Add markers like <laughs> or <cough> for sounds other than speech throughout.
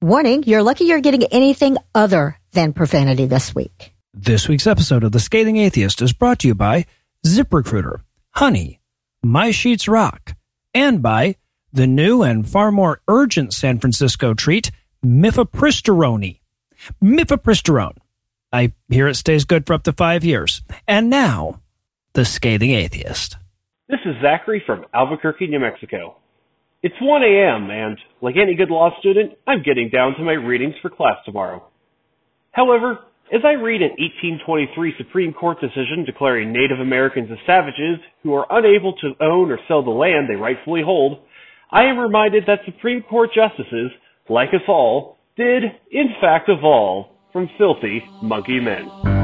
Warning, you're lucky you're getting anything other than profanity this week. This week's episode of The Scathing Atheist is brought to you by ZipRecruiter, Honey, My Sheets Rock, and by the new and far more urgent San Francisco treat, Mifepristone. Mifepristone. I hear it stays good for up to five years. And now, The Scathing Atheist. This is Zachary from Albuquerque, New Mexico. It's 1 a.m., and like any good law student, I'm getting down to my readings for class tomorrow. However, as I read an 1823 Supreme Court decision declaring Native Americans as savages who are unable to own or sell the land they rightfully hold, I am reminded that Supreme Court justices, like us all, did, in fact, evolve from filthy monkey men.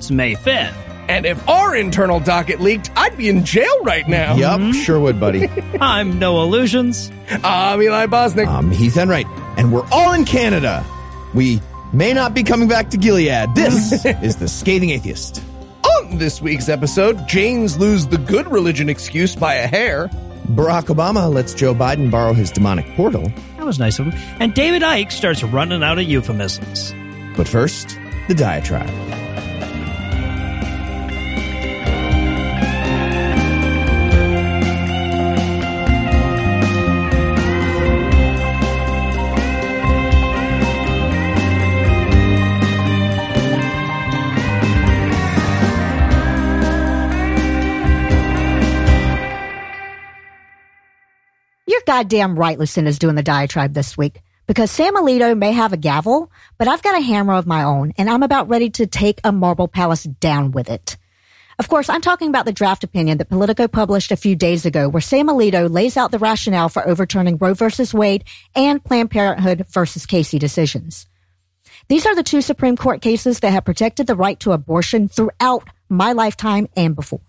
It's May 5th. And if our internal docket leaked, I'd be in jail right now. Yup, hmm? sure would, buddy. <laughs> I'm Noah Lugeons. I'm Eli Bosnick. Um, I'm Heath Enright, and we're all in Canada. We may not be coming back to Gilead. This <laughs> is the Scathing Atheist. On this week's episode, Jains lose the good religion excuse by a hair. Barack Obama lets Joe Biden borrow his demonic portal. That was nice of him. And David Icke starts running out of euphemisms. But first, the diatribe. Goddamn right Lucinda's doing the diatribe this week. Because Sam Alito may have a gavel, but I've got a hammer of my own, and I'm about ready to take a marble palace down with it. Of course, I'm talking about the draft opinion that Politico published a few days ago, where Sam Alito lays out the rationale for overturning Roe versus Wade and Planned Parenthood versus Casey decisions. These are the two Supreme Court cases that have protected the right to abortion throughout my lifetime and before.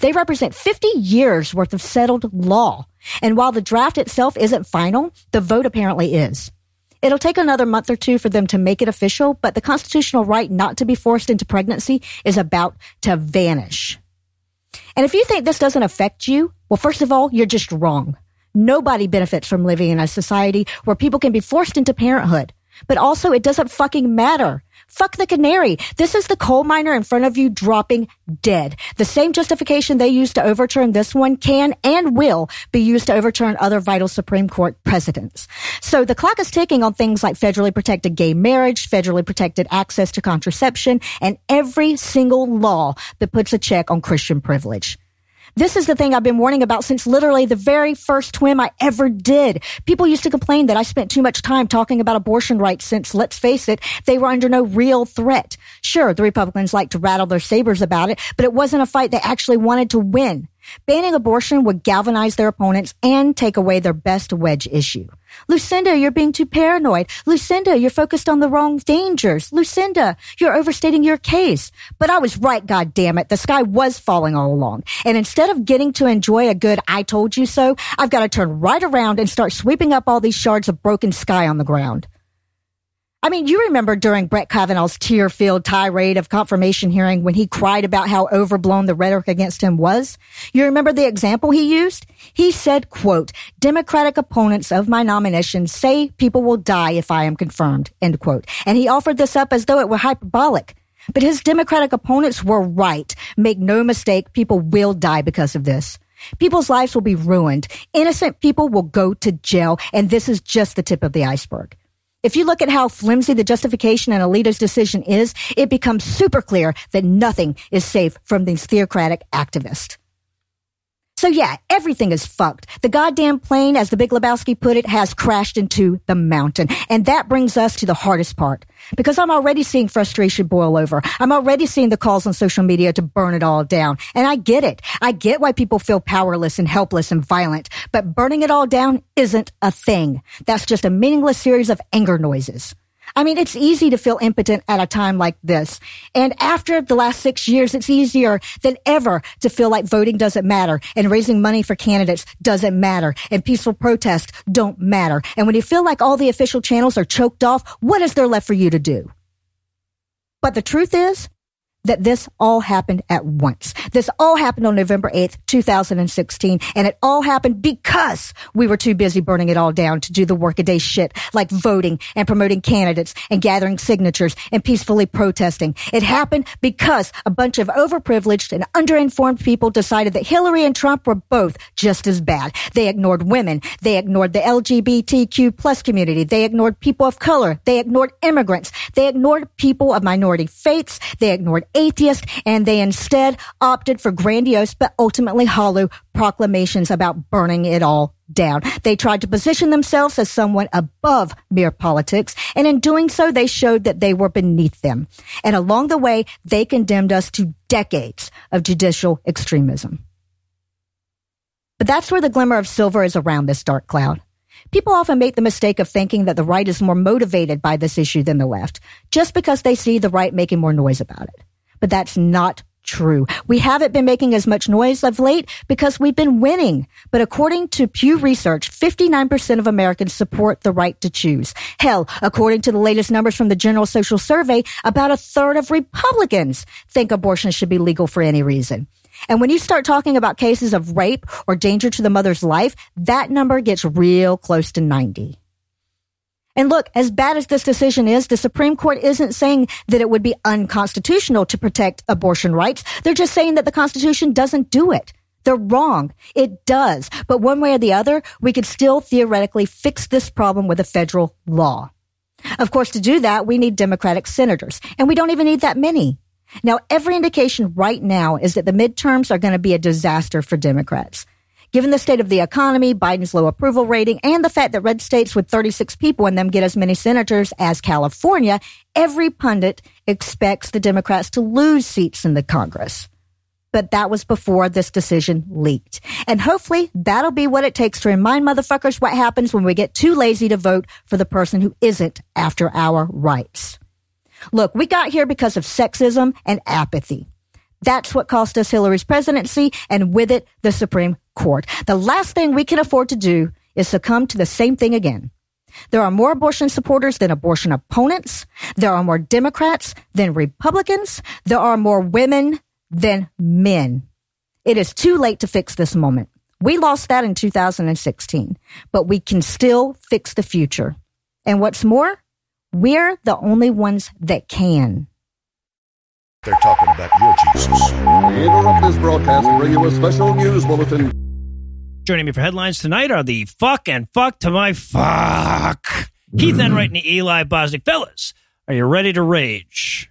They represent 50 years worth of settled law. And while the draft itself isn't final, the vote apparently is. It'll take another month or two for them to make it official, but the constitutional right not to be forced into pregnancy is about to vanish. And if you think this doesn't affect you, well, first of all, you're just wrong. Nobody benefits from living in a society where people can be forced into parenthood. But also, it doesn't fucking matter. Fuck the canary. This is the coal miner in front of you dropping dead. The same justification they used to overturn this one can and will be used to overturn other vital Supreme Court precedents. So the clock is ticking on things like federally protected gay marriage, federally protected access to contraception, and every single law that puts a check on Christian privilege. This is the thing I've been warning about since literally the very first twim I ever did. People used to complain that I spent too much time talking about abortion rights since, let's face it, they were under no real threat. Sure, the Republicans like to rattle their sabers about it, but it wasn't a fight they actually wanted to win. Banning abortion would galvanize their opponents and take away their best wedge issue. Lucinda, you're being too paranoid. Lucinda, you're focused on the wrong dangers. Lucinda, you're overstating your case. But I was right, God damn it. The sky was falling all along. And instead of getting to enjoy a good I told you so, I've got to turn right around and start sweeping up all these shards of broken sky on the ground. I mean, you remember during Brett Kavanaugh's tear-filled tirade of confirmation hearing when he cried about how overblown the rhetoric against him was? You remember the example he used? He said, quote, Democratic opponents of my nomination say people will die if I am confirmed, end quote. And he offered this up as though it were hyperbolic. But his Democratic opponents were right. Make no mistake, people will die because of this. People's lives will be ruined. Innocent people will go to jail. And this is just the tip of the iceberg. If you look at how flimsy the justification in Alito's decision is, it becomes super clear that nothing is safe from these theocratic activists. So yeah, everything is fucked. The goddamn plane, as the Big Lebowski put it, has crashed into the mountain. And that brings us to the hardest part. Because I'm already seeing frustration boil over. I'm already seeing the calls on social media to burn it all down. And I get it. I get why people feel powerless and helpless and violent. But burning it all down isn't a thing. That's just a meaningless series of anger noises. I mean, it's easy to feel impotent at a time like this. And after the last six years, it's easier than ever to feel like voting doesn't matter and raising money for candidates doesn't matter and peaceful protests don't matter. And when you feel like all the official channels are choked off, what is there left for you to do? But the truth is, that this all happened at once. This all happened on November 8th, 2016, and it all happened because we were too busy burning it all down to do the workaday shit like voting and promoting candidates and gathering signatures and peacefully protesting. It happened because a bunch of overprivileged and underinformed people decided that Hillary and Trump were both just as bad. They ignored women. They ignored the LGBTQ plus community. They ignored people of color. They ignored immigrants. They ignored people of minority faiths. They ignored atheist, and they instead opted for grandiose but ultimately hollow proclamations about burning it all down. They tried to position themselves as someone above mere politics, and in doing so, they showed that they were beneath them. And along the way, they condemned us to decades of judicial extremism. But that's where the glimmer of silver is around this dark cloud. People often make the mistake of thinking that the right is more motivated by this issue than the left, just because they see the right making more noise about it but that's not true. We haven't been making as much noise of late because we've been winning. But according to Pew Research, 59% of Americans support the right to choose. Hell, according to the latest numbers from the General Social Survey, about a third of Republicans think abortion should be legal for any reason. And when you start talking about cases of rape or danger to the mother's life, that number gets real close to 90. And look, as bad as this decision is, the Supreme Court isn't saying that it would be unconstitutional to protect abortion rights. They're just saying that the Constitution doesn't do it. They're wrong. It does. But one way or the other, we could still theoretically fix this problem with a federal law. Of course, to do that, we need Democratic senators, and we don't even need that many. Now, every indication right now is that the midterms are going to be a disaster for Democrats. Given the state of the economy, Biden's low approval rating, and the fact that red states with 36 people in them get as many senators as California, every pundit expects the Democrats to lose seats in the Congress. But that was before this decision leaked. And hopefully that'll be what it takes to remind motherfuckers what happens when we get too lazy to vote for the person who isn't after our rights. Look, we got here because of sexism and apathy. That's what cost us Hillary's presidency and with it, the Supreme Court. The last thing we can afford to do is succumb to the same thing again. There are more abortion supporters than abortion opponents. There are more Democrats than Republicans. There are more women than men. It is too late to fix this moment. We lost that in 2016, but we can still fix the future. And what's more, we're the only ones that can. They're talking about your Jesus. We interrupt this broadcast to bring you a special news bulletin. Joining me for headlines tonight are the fuck and fuck to my fuck. Heath Enright and Eli Bosnick. Fellas, are you ready to rage?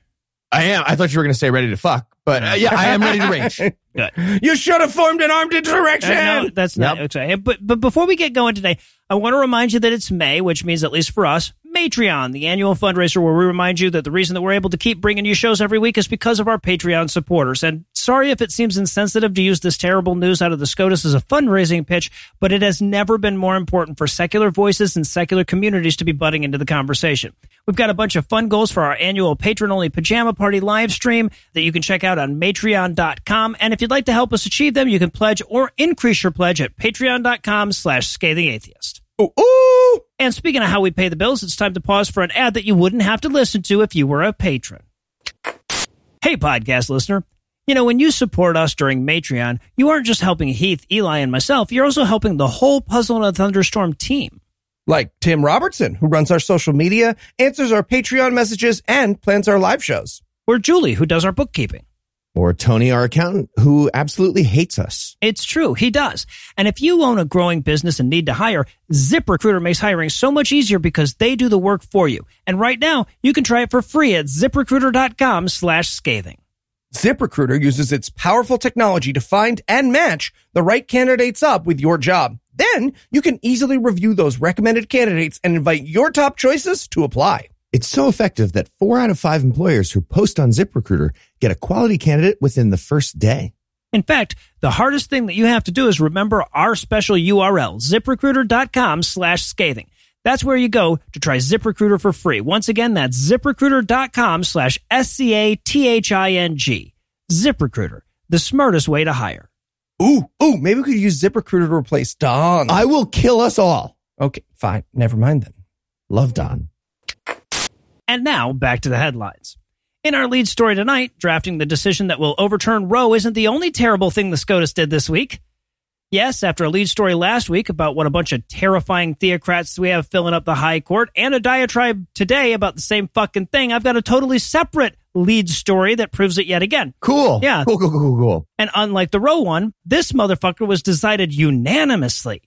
I am. I thought you were going to say ready to fuck, but uh, yeah, I am ready to rage. <laughs> Good. you should have formed an armed insurrection. Uh, no, that's not Yep. okay. But but before we get going today, I want to remind you that it's May, which means at least for us, Matreon, the annual fundraiser where we remind you that the reason that we're able to keep bringing you shows every week is because of our Patreon supporters. And sorry if it seems insensitive to use this terrible news out of the SCOTUS as a fundraising pitch, but it has never been more important for secular voices and secular communities to be butting into the conversation. We've got a bunch of fun goals for our annual patron only pajama party live stream that you can check out on matreon.com. And if you'd like to help us achieve them, you can pledge or increase your pledge at patreon.com slash scathing atheist. Ooh, ooh. And speaking of how we pay the bills, it's time to pause for an ad that you wouldn't have to listen to if you were a patron. Hey, podcast listener. You know, when you support us during Matreon, you aren't just helping Heath, Eli, and myself, you're also helping the whole Puzzle in a Thunderstorm team. Like Tim Robertson, who runs our social media, answers our Patreon messages, and plans our live shows. Or Julie, who does our bookkeeping. Or Tony, our accountant, who absolutely hates us. It's true, he does. And if you own a growing business and need to hire, ZipRecruiter makes hiring so much easier because they do the work for you. And right now, you can try it for free at ziprecruiter.com slash scathing. ZipRecruiter uses its powerful technology to find and match the right candidates up with your job. Then you can easily review those recommended candidates and invite your top choices to apply. It's so effective that four out of five employers who post on ZipRecruiter get a quality candidate within the first day. In fact, the hardest thing that you have to do is remember our special URL, ziprecruiter.com slash scathing. That's where you go to try ZipRecruiter for free. Once again, that's ziprecruiter.com slash S-C-A-T-H-I-N-G. ZipRecruiter, the smartest way to hire. Ooh, ooh, maybe we could use ZipRecruiter to replace Don. I will kill us all. okay, fine. Never mind then. Love Don. And now back to the headlines. In our lead story tonight, drafting the decision that will overturn Roe isn't the only terrible thing the SCOTUS did this week. Yes, after a lead story last week about what a bunch of terrifying theocrats we have filling up the high court and a diatribe today about the same fucking thing, I've got a totally separate lead story that proves it yet again. Cool. Yeah. Cool, cool, cool, cool, cool. And unlike the Roe one, this motherfucker was decided unanimously.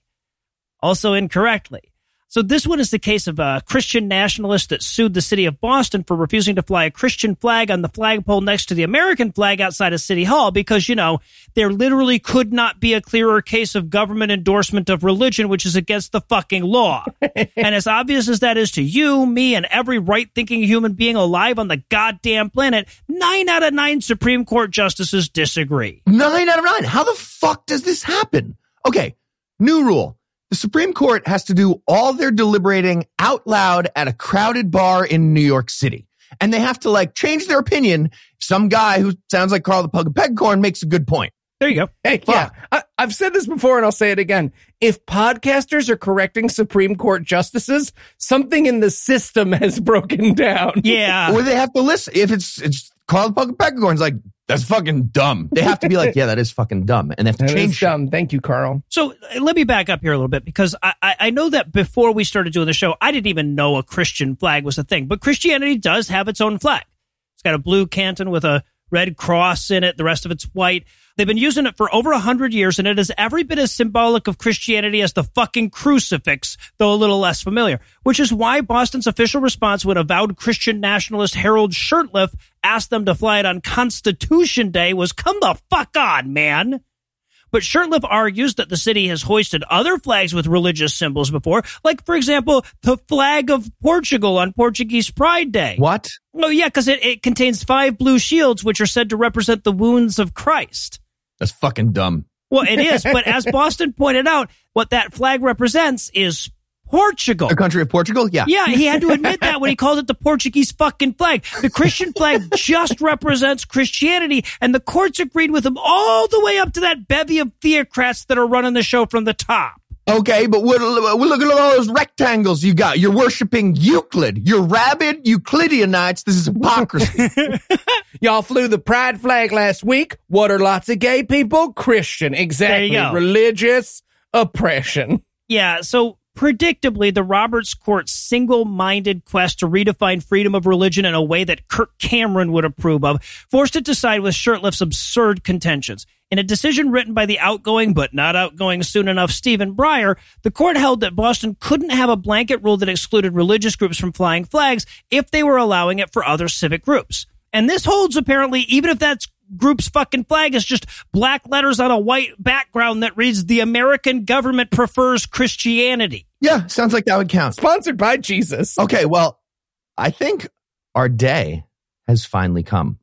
Also incorrectly. So this one is the case of a Christian nationalist that sued the city of Boston for refusing to fly a Christian flag on the flagpole next to the American flag outside of City Hall because, you know, there literally could not be a clearer case of government endorsement of religion, which is against the fucking law. <laughs> and as obvious as that is to you, me, and every right thinking human being alive on the goddamn planet, nine out of nine Supreme Court justices disagree. Nine out of nine. How the fuck does this happen? Okay, new rule. The Supreme Court has to do all their deliberating out loud at a crowded bar in New York City. And they have to like change their opinion. Some guy who sounds like Carl the Pug of Pegcorn makes a good point. There you go. Hey, yeah, I, I've said this before and I'll say it again. If podcasters are correcting Supreme Court justices, something in the system <laughs> has broken down. Yeah. or they have to listen. If it's it's Carl the Pug of Pegcorn's like, that's fucking dumb. They have to be like, <laughs> yeah, that is fucking dumb. And they have to That is change shit. dumb. Thank you, Carl. So uh, let me back up here a little bit because I, I I know that before we started doing the show, I didn't even know a Christian flag was a thing. But Christianity does have its own flag. It's got a blue canton with a red cross in it. The rest of it's white. They've been using it for over a hundred years, and it is every bit as symbolic of Christianity as the fucking crucifix, though a little less familiar. Which is why Boston's official response when avowed Christian nationalist Harold Shurtleff asked them to fly it on Constitution Day was, "Come the fuck on, man." But Shurtleff argues that the city has hoisted other flags with religious symbols before, like, for example, the flag of Portugal on Portuguese Pride Day. What? Oh, yeah, because it, it contains five blue shields, which are said to represent the wounds of Christ. That's fucking dumb. Well, it is, but <laughs> as Boston pointed out, what that flag represents is Portugal. The country of Portugal? Yeah. Yeah, he had to admit that when he called it the Portuguese fucking flag. The Christian flag <laughs> just represents Christianity, and the courts agreed with him all the way up to that bevy of theocrats that are running the show from the top. Okay, but what, look at all those rectangles you got. You're worshiping Euclid. You're rabid Euclideanites. This is hypocrisy. <laughs> Y'all flew the pride flag last week. What are lots of gay people? Christian. Exactly. Religious oppression. Yeah, so predictably, the Roberts Court's single minded quest to redefine freedom of religion in a way that Kirk Cameron would approve of forced it to side with Shurtleff's absurd contentions. In a decision written by the outgoing but not outgoing soon enough Stephen Breyer, the court held that Boston couldn't have a blanket rule that excluded religious groups from flying flags if they were allowing it for other civic groups. And this holds apparently even if that group's fucking flag is just black letters on a white background that reads the American government prefers Christianity. Yeah, sounds like that would count. Sponsored by Jesus. Okay, well, I think our day has finally come.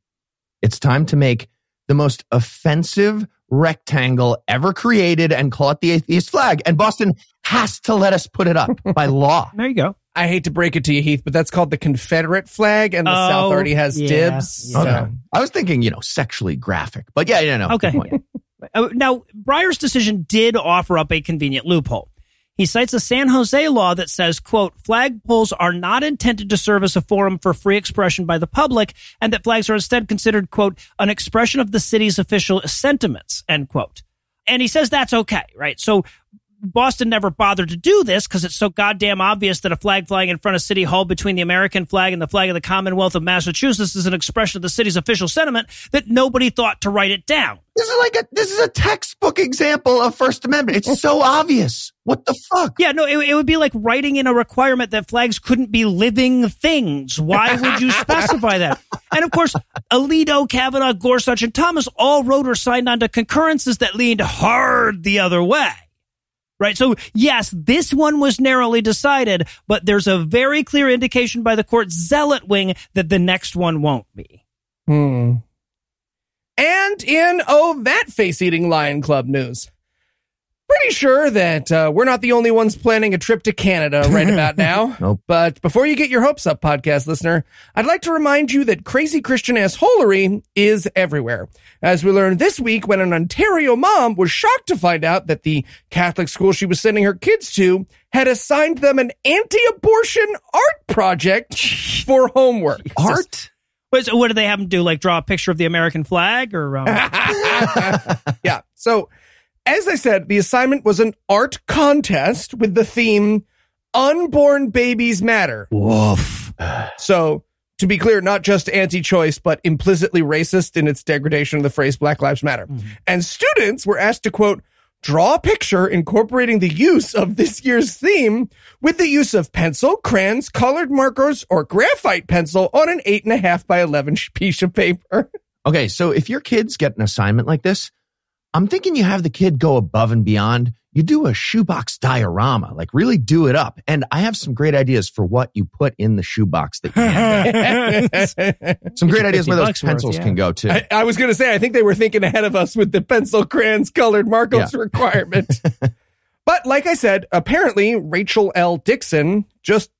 It's time to make the most offensive rectangle ever created and call it the atheist flag. And Boston has to let us put it up <laughs> by law. There you go. I hate to break it to you, Heath, but that's called the Confederate flag, and the Oh, South already has yeah, dibs. yeah. Okay. I was thinking, you know, sexually graphic, but yeah, yeah, no. Okay. point. <laughs> Uh, Now, Breyer's decision did offer up a convenient loophole. He cites a San Jose law that says, quote, flagpoles are not intended to serve as a forum for free expression by the public, and that flags are instead considered, quote, an expression of the city's official sentiments, end quote. And he says that's okay, right? So Boston never bothered to do this because it's so goddamn obvious that a flag flying in front of City Hall between the American flag and the flag of the Commonwealth of Massachusetts is an expression of the city's official sentiment that nobody thought to write it down. This is like a this is a textbook example of First Amendment. It's so obvious. What the fuck? Yeah, no, it, it would be like writing in a requirement that flags couldn't be living things. Why would you <laughs> specify that? And of course, Alito, Kavanaugh, Gorsuch, and Thomas all wrote or signed onto concurrences that leaned hard the other way. Right. So yes, this one was narrowly decided, but there's a very clear indication by the court's zealot wing that the next one won't be. Hmm. And in, oh, that face eating Lion Club news. Pretty sure that uh, we're not the only ones planning a trip to Canada right about <laughs> now. Nope. But before you get your hopes up, podcast listener, I'd like to remind you that crazy Christian assholery is everywhere. As we learned this week when an Ontario mom was shocked to find out that the Catholic school she was sending her kids to had assigned them an anti-abortion art project for homework. Art? What, what do they have them do? Like draw a picture of the American flag or? Um, <laughs> yeah. So, as I said, the assignment was an art contest with the theme Unborn Babies Matter. woof. So, to be clear, not just anti choice, but implicitly racist in its degradation of the phrase Black Lives Matter. Mm-hmm. And students were asked to quote, draw a picture incorporating the use of this year's theme with the use of pencil, crayons, colored markers, or graphite pencil on an eight and a half by 11 sh- piece of paper. <laughs> Okay, so if your kids get an assignment like this, I'm thinking you have the kid go above and beyond. You do a shoebox diorama, like really do it up. And I have some great ideas for what you put in the shoebox that you hand. <laughs> Some great ideas where those bucks worth, pencils yeah. can go too. I, I was going to say, I think they were thinking ahead of us with the pencil crayons colored markers requirement. <laughs> but like I said, apparently Rachel L. Dixon just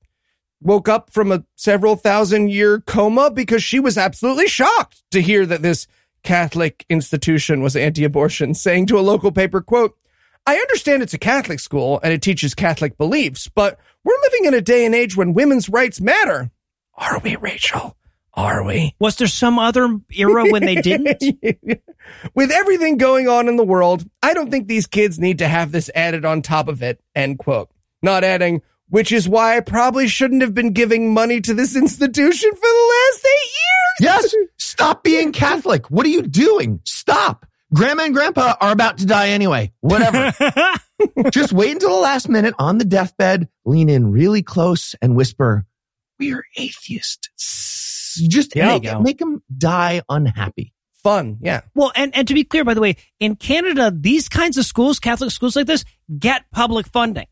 woke up from a several thousand year coma because she was absolutely shocked to hear that this Catholic institution was anti-abortion, saying to a local paper, quote, I understand it's a Catholic school and it teaches Catholic beliefs, but we're living in a day and age when women's rights matter. Are we, Rachel? Are we? Was there some other era when they didn't? <laughs> With everything going on in the world, I don't think these kids need to have this added on top of it. End quote. Not adding, which is why I probably shouldn't have been giving money to this institution for the last eight years. Yes. Stop being Catholic. What are you doing? Stop. Grandma and grandpa are about to die anyway. Whatever. <laughs> Just wait until the last minute on the deathbed, lean in really close and whisper, we're atheists. Just There make, make them die unhappy. Fun. Yeah. Well, and, and to be clear, by the way, in Canada, these kinds of schools, Catholic schools like this, get public funding.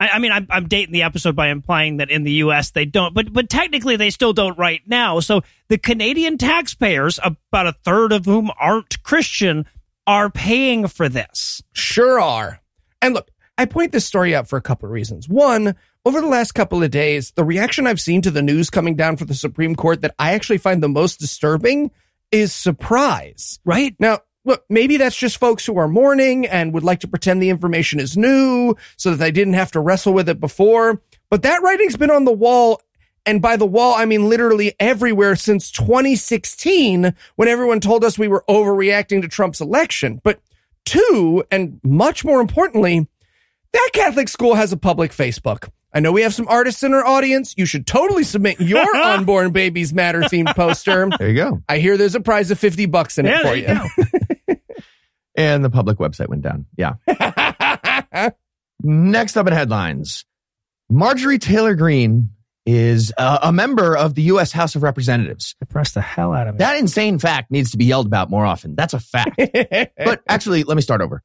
I, I mean, I'm, I'm dating the episode by implying that in the U.S. they don't, but but technically they still don't right now. So the Canadian taxpayers, about a third of whom aren't Christian, are paying for this. Sure are. And look, I point this story out for a couple of reasons. One, over the last couple of days, the reaction I've seen to the news coming down for the Supreme Court that I actually find the most disturbing is surprise. Right? Now, look, maybe that's just folks who are mourning and would like to pretend the information is new so that they didn't have to wrestle with it before. But that writing's been on the wall. And by the wall, I mean literally everywhere since 2016 when everyone told us we were overreacting to Trump's election. But two, and much more importantly, that Catholic school has a public Facebook. I know we have some artists in our audience. You should totally submit your <laughs> unborn babies matter themed poster. There you go. I hear there's a prize of 50 bucks in Yeah, it for you. you. And the public website went down. Yeah. <laughs> Next up in headlines Marjorie Taylor Greene is uh, a member of the U.S. House of Representatives. Depress the hell out of me. That insane fact needs to be yelled about more often. That's a fact. <laughs> but actually, let me start over.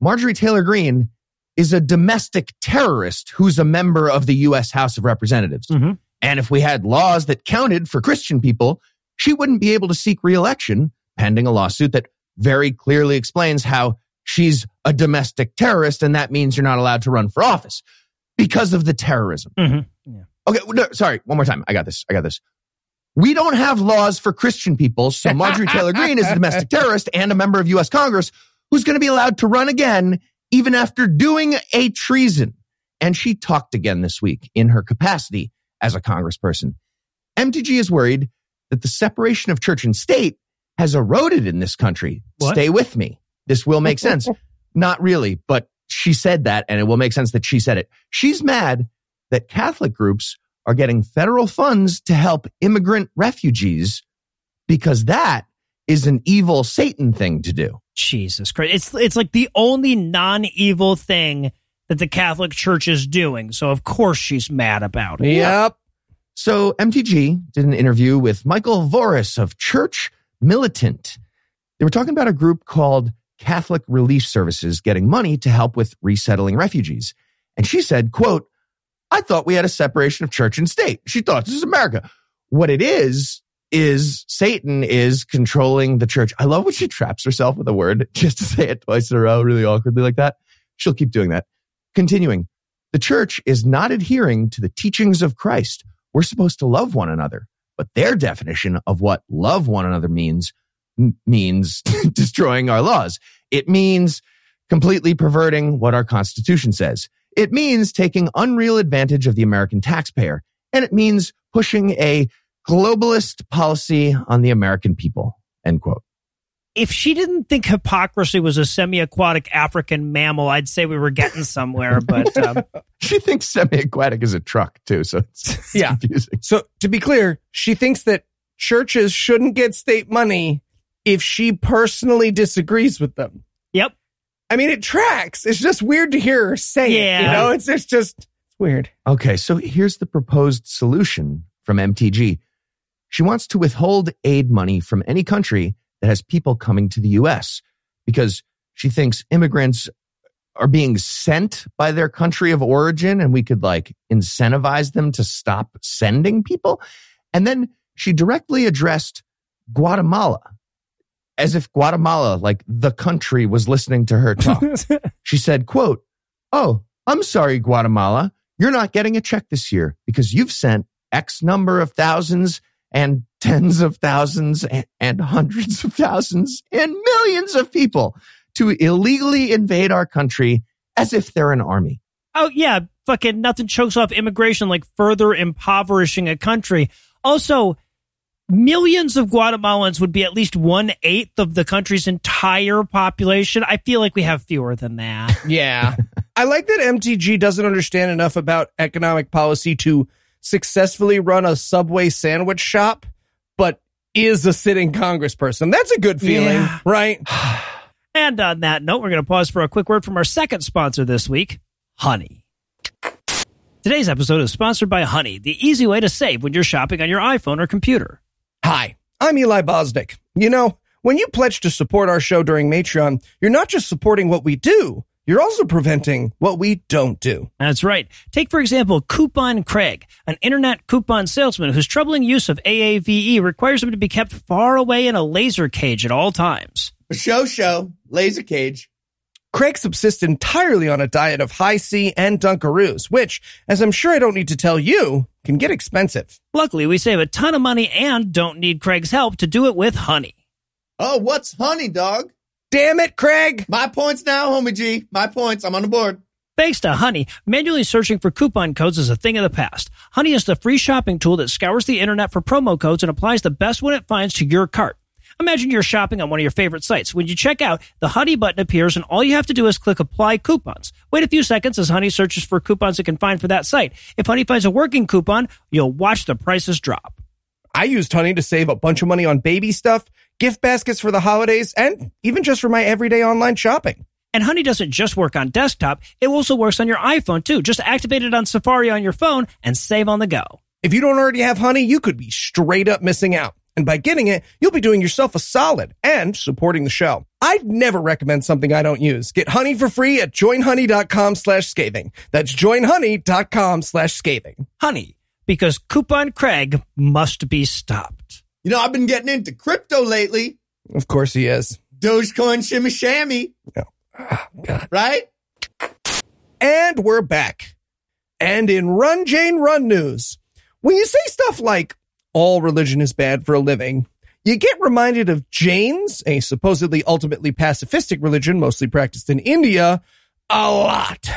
Marjorie Taylor Greene is a domestic terrorist who's a member of the U.S. House of Representatives. Mhm. And if we had laws that counted for Christian people, she wouldn't be able to seek reelection pending a lawsuit that very clearly explains how she's a domestic terrorist and that means you're not allowed to run for office because of the terrorism. Mhm. Okay, no, sorry, one more time. I got this. I got this. We don't have laws for Christian people, so Marjorie <laughs> Taylor Greene is a domestic terrorist and a member of U.S. Congress who's going to be allowed to run again even after doing a treason. And she talked again this week in her capacity as a congressperson. MTG is worried that the separation of church and state has eroded in this country. What? Stay with me. This will make <laughs> sense. Not really, but she said that and it will make sense that she said it. She's mad that Catholic groups are getting federal funds to help immigrant refugees because that is an evil Satan thing to do. Jesus Christ. It's it's like the only non-evil thing that the Catholic Church is doing. So of course she's mad about it. Yep. So MTG did an interview with Michael Voris of Church Militant. They were talking about a group called Catholic Relief Services getting money to help with resettling refugees. And she said, quote, I thought we had a separation of church and state. She thought this is America. What it is, is Satan is controlling the church. I love when she traps herself with a word <laughs> just to say it twice in a row, really awkwardly like that. she'll keep doing that. Continuing, the church is not adhering to the teachings of Christ. We're supposed to love one another, but their definition of what love one another means means <laughs> destroying our laws. It means completely perverting what our constitution says. It means taking unreal advantage of the American taxpayer. And it means pushing a globalist policy on the American people. End quote. If she didn't think hypocrisy was a semi-aquatic African mammal, I'd say we were getting somewhere. <laughs> But um, She thinks semi-aquatic is a truck too, so it's, <laughs> it's Yeah. confusing. So to be clear, she thinks that churches shouldn't get state money if she personally disagrees with them. yep, I mean, it tracks. It's just weird to hear her say it. Yeah. You know, it's, it's just weird. Okay, so here's the proposed solution from MTG. She wants to withhold aid money from any country that has people coming to the US because she thinks immigrants are being sent by their country of origin and we could like incentivize them to stop sending people. And then she directly addressed Guatemala as if Guatemala, like the country, was listening to her talk. <laughs> She said, quote, Oh, I'm sorry, Guatemala. You're not getting a check this year because you've sent X number of thousands and tens of thousands and, and hundreds of thousands and millions of people to illegally invade our country as if they're an army. Oh yeah, fucking nothing chokes off immigration like further impoverishing a country. Also, millions of Guatemalans would be at least one eighth of the country's entire population. I feel like we have fewer than that. <laughs> Yeah. I like that MTG doesn't understand enough about economic policy to successfully run a Subway sandwich shop, but is a sitting congressperson. That's a good feeling, Yeah. right? <sighs> And on that note, we're going to pause for a quick word from our second sponsor this week, Honey. Today's episode is sponsored by Honey, the easy way to save when you're shopping on your iPhone or computer. Hi, I'm Eli Bosnick. You know, when you pledge to support our show during Patreon, you're not just supporting what we do, you're also preventing what we don't do. That's right. Take, for example, Coupon Craig, an internet coupon salesman whose troubling use of AAVE requires him to be kept far away in a laser cage at all times. Show, show, laser cage. Craig subsists entirely on a diet of Hi-C and Dunkaroos, which, as I'm sure I don't need to tell you, can get expensive. Luckily, we save a ton of money and don't need Craig's help to do it with Honey. Oh, what's honey, dog? Damn it, Craig! My points now, homie G. My points. I'm on the board. Thanks to Honey, manually searching for coupon codes is a thing of the past. Honey is the free shopping tool that scours the internet for promo codes and applies the best one it finds to your cart. Imagine you're shopping on one of your favorite sites. When you check out, the Honey button appears and all you have to do is click apply coupons. Wait a few seconds as Honey searches for coupons it can find for that site. If Honey finds a working coupon, you'll watch the prices drop. I used Honey to save a bunch of money on baby stuff, gift baskets for the holidays, and even just for my everyday online shopping. And Honey doesn't just work on desktop, it also works on your iPhone too. Just activate it on Safari on your phone and save on the go. If you don't already have Honey, you could be straight up missing out. And by getting it, you'll be doing yourself a solid and supporting the show. I'd never recommend something I don't use. Get Honey for free at joinhoney.com slash scathing. That's joinhoney.com slash scathing. Honey, because Coupon Craig must be stopped. You know, I've been getting into crypto lately. Of course he is. Dogecoin shimmy shammy. Ah, God. Right? And we're back. And in Run Jane Run news, when you say stuff like, all religion is bad for a living, you get reminded of Jain's, a supposedly ultimately pacifistic religion mostly practiced in India, a lot.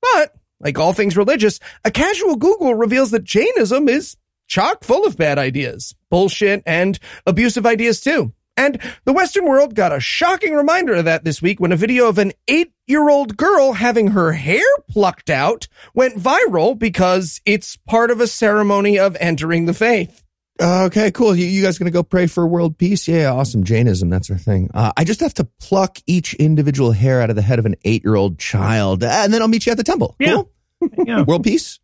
But, like all things religious, a casual Google reveals that Jainism is chock full of bad ideas, bullshit, and abusive ideas too. And the Western world got a shocking reminder of that this week when a video of an eight year old girl having her hair plucked out went viral because it's part of a ceremony of entering the faith. Uh, okay, cool. You, you guys gonna go pray for world peace? Yeah, awesome. Jainism, that's our thing. Uh, I just have to pluck each individual hair out of the head of an eight-year-old child, and then I'll meet you at the temple. Yeah. Cool? Yeah. World peace?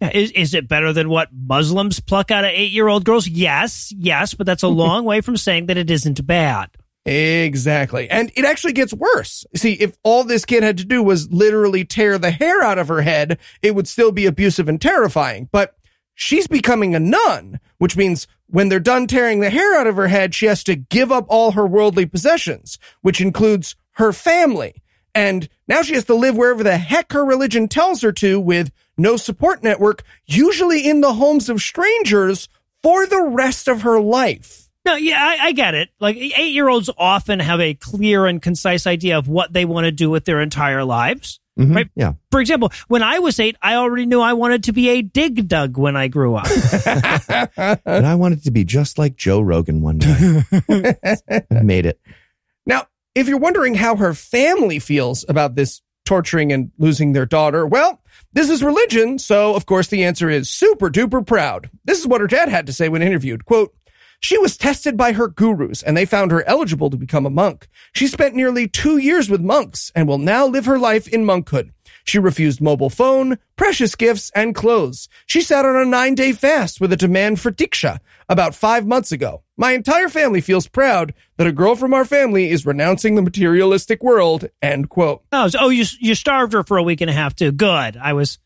Yeah, Is, is it better than what Muslims pluck out of eight year old girls? Yes, yes, but that's a <laughs> long way from saying that it isn't bad. Exactly. And it actually gets worse. See, if all this kid had to do was literally tear the hair out of her head, it would still be abusive and terrifying. But she's becoming a nun, which means when they're done tearing the hair out of her head, she has to give up all her worldly possessions, which includes her family. And now she has to live wherever the heck her religion tells her to with no support network, usually in the homes of strangers for the rest of her life. No, yeah, I, I get it. Like eight year olds often have a clear and concise idea of what they want to do with their entire lives. Mhm. Right. Yeah. For example, when I was eight, I already knew I wanted to be a dig dug when I grew up. <laughs> And I wanted to be just like Joe Rogan one day. <laughs> Made it. Now, if you're wondering how her family feels about this torturing and losing their daughter, well, this is religion, so of course the answer is super duper proud. This is what her dad had to say when interviewed. Quote, she was tested by her gurus and they found her eligible to become a monk. She spent nearly two years with monks and will now live her life in monkhood. She refused mobile phone, precious gifts, and clothes. She sat on a nine day fast with a demand for diksha about five months ago. My entire family feels proud that a girl from our family is renouncing the materialistic world. End quote. oh, so- oh, you you starved her for a week and a half too. Good. I was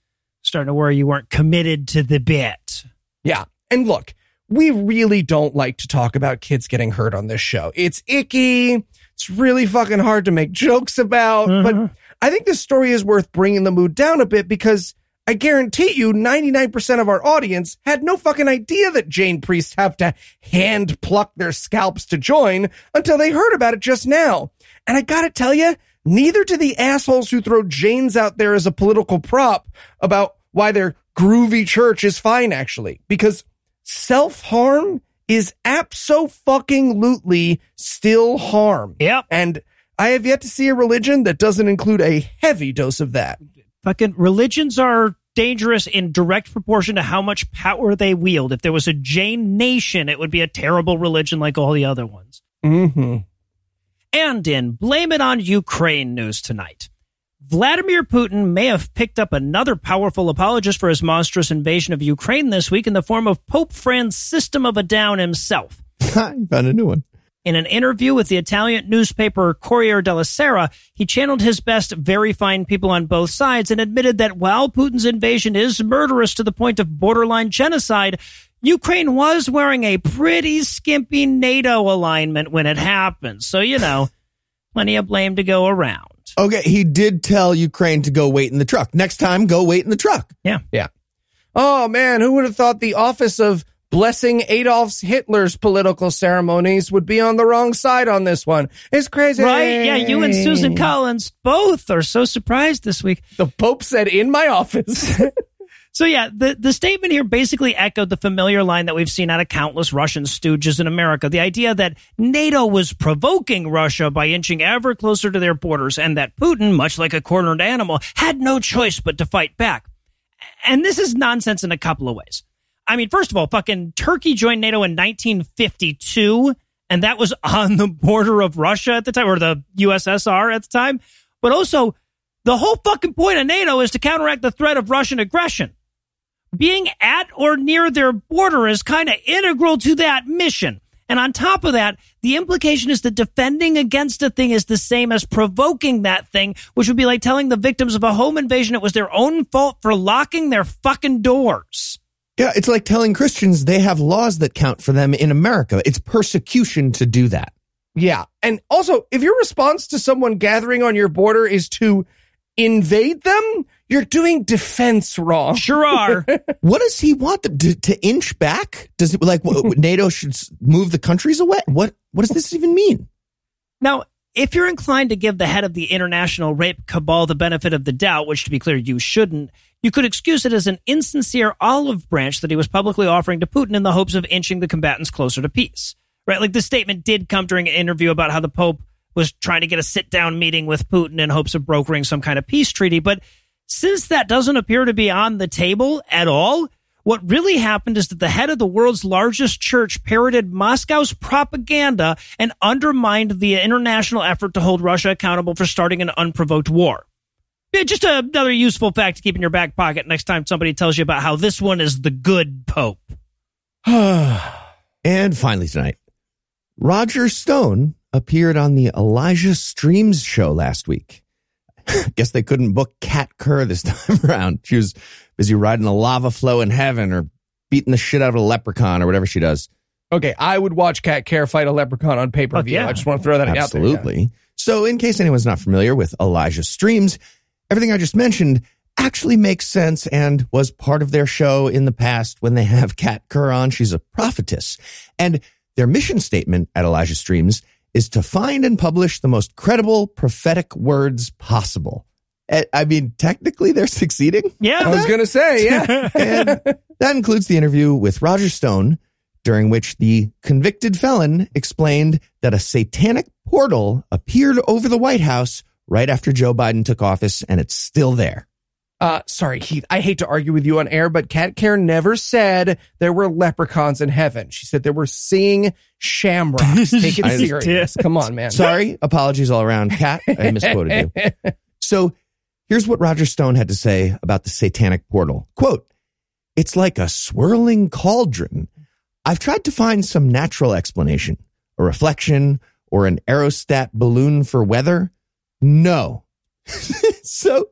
starting to worry you weren't committed to the bit. Yeah. And look, we really don't like to talk about kids getting hurt on this show. It's icky. It's really fucking hard to make jokes about. But mm-hmm. I think this story is worth bringing the mood down a bit because I guarantee you 99% of our audience had no fucking idea that Jain priests have to hand pluck their scalps to join until they heard about it just now. And I gotta tell you, neither do the assholes who throw Jains out there as a political prop about why their groovy church is fine actually. Because self harm is abso-fucking-lutely still harm. Yep. And I have yet to see a religion that doesn't include a heavy dose of that. Fucking religions are dangerous in direct proportion to how much power they wield. If there was a Jain nation, it would be a terrible religion like all the other ones. Mm-hmm. And in Blame It on Ukraine news tonight. Vladimir Putin may have picked up another powerful apologist for his monstrous invasion of Ukraine this week in the form of Pope Francis System of a Down himself. <laughs> you found a new one. In an interview with the Italian newspaper Corriere della Sera, he channeled his best very fine people on both sides and admitted that while Putin's invasion is murderous to the point of borderline genocide, Ukraine was wearing a pretty skimpy NATO alignment when it happened. So, you know, <laughs> plenty of blame to go around. Okay, he did tell Ukraine to go wait in the truck. Next time, go wait in the truck. Yeah. Yeah. Oh man, who would have thought the office of blessing Adolf Hitler's political ceremonies would be on the wrong side on this one? It's crazy. Right? Yeah, you and Susan Collins both are so surprised this week. The Pope said in my office. <laughs> So yeah, the, the statement here basically echoed the familiar line that we've seen out of countless Russian stooges in America. The idea that NATO was provoking Russia by inching ever closer to their borders and that Putin, much like a cornered animal, had no choice but to fight back. And this is nonsense in a couple of ways. I mean, first of all, fucking Turkey joined NATO in 1952, and that was <laughs> on the border of Russia at the time, or the USSR at the time. But also, the whole fucking point of NATO is to counteract the threat of Russian aggression. Being at or near their border is kind of integral to that mission. And on top of that, the implication is that defending against a thing is the same as provoking that thing, which would be like telling the victims of a home invasion it was their own fault for locking their fucking doors. Yeah, it's like telling Christians they have laws that count for them in America. It's persecution to do that. yeah. And also, if your response to someone gathering on your border is to invade them, you're doing defense wrong. <laughs> Sure are. What does he want them to, to inch back? Does it like what, <laughs> NATO should move the countries away? What what does this even mean? Now, if you're inclined to give the head of the international rape cabal the benefit of the doubt, which to be clear, you shouldn't, you could excuse it as an insincere olive branch that he was publicly offering to Putin in the hopes of inching the combatants closer to peace. Right? Like this statement did come during an interview about how the Pope was trying to get a sit down meeting with Putin in hopes of brokering some kind of peace treaty. But since that doesn't appear to be on the table at all, what really happened is that the head of the world's largest church parroted Moscow's propaganda and undermined the international effort to hold Russia accountable for starting an unprovoked war. Yeah, just another useful fact to keep in your back pocket next time somebody tells you about how this one is the good pope. <sighs> And finally tonight, Roger Stone appeared on the Elijah Streams show last week. <laughs> Guess they couldn't book Kat Kerr this <laughs> time around. She was busy riding a lava flow in heaven or beating the shit out of a leprechaun or whatever she does. Okay, I would watch Kat Kerr fight a leprechaun on pay per view. Yeah. I just want to throw that out there. Absolutely. So, in case anyone's not familiar with Elijah Streams, everything I just mentioned actually makes sense and was part of their show in the past when they have Kat Kerr on. She's a prophetess. And their mission statement at Elijah Streams is to find and publish the most credible prophetic words possible. Eh, I mean, technically they're succeeding. Yeah. I was going to say, yeah. <laughs> And that includes the interview with Roger Stone, during which the convicted felon explained that a satanic portal appeared over the White House right after Joe Biden took office, and it's still there. Uh, sorry, Heath. I hate to argue with you on air, but Kat Kerr never said there were leprechauns in heaven. She said there were seeing shamrocks. <laughs> Take it serious. Come on, man. Sorry, apologies all around, Kat. I misquoted you. <laughs> So here's what Roger Stone had to say about the satanic portal. Quote, it's like a swirling cauldron. I've tried to find some natural explanation, a reflection or an aerostat balloon for weather. No. <laughs> so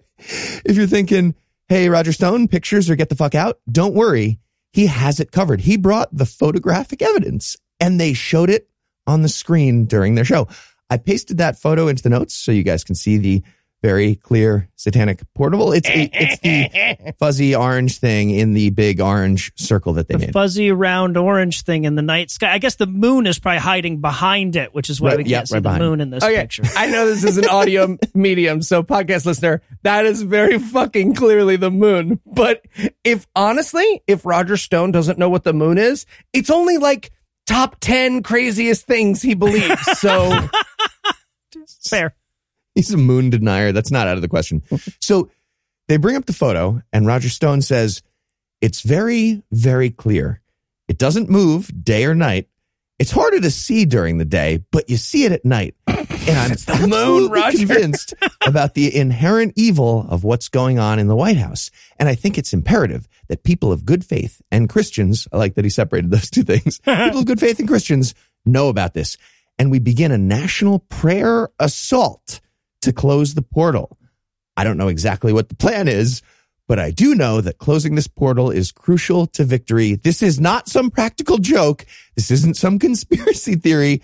if you're thinking, hey, Roger Stone, pictures or get the fuck out, don't worry. He has it covered. He brought the photographic evidence and they showed it on the screen during their show. I pasted that photo into the notes so you guys can see the very clear satanic portable. It's it's the <laughs> fuzzy orange thing in the big orange circle that they The made. fuzzy round orange thing in the night sky. I guess the moon is probably hiding behind it, which is why Right, we can't yeah, see right the behind. moon in this oh, Okay, picture. I know this is an audio <laughs> medium, so podcast listener, that is very fucking clearly the moon. But if honestly, if Roger Stone doesn't know what the moon is, it's only like top 10 craziest things he believes. So <laughs> Fair. He's a moon denier. That's not out of the question. <laughs> so they bring up the photo, and Roger Stone says, It's very, very clear. It doesn't move day or night. It's harder to see during the day, but you see it at night. <laughs> And I'm the moon, Roger. <laughs> convinced about the inherent evil of what's going on in the White House. And I think it's imperative that people of good faith and Christians, I like that he separated those two things, people of good faith and Christians know about this. And we begin a national prayer assault to close the portal. I don't know exactly what the plan is, but I do know that closing this portal is crucial to victory. This is not some practical joke. This isn't some <laughs> conspiracy theory.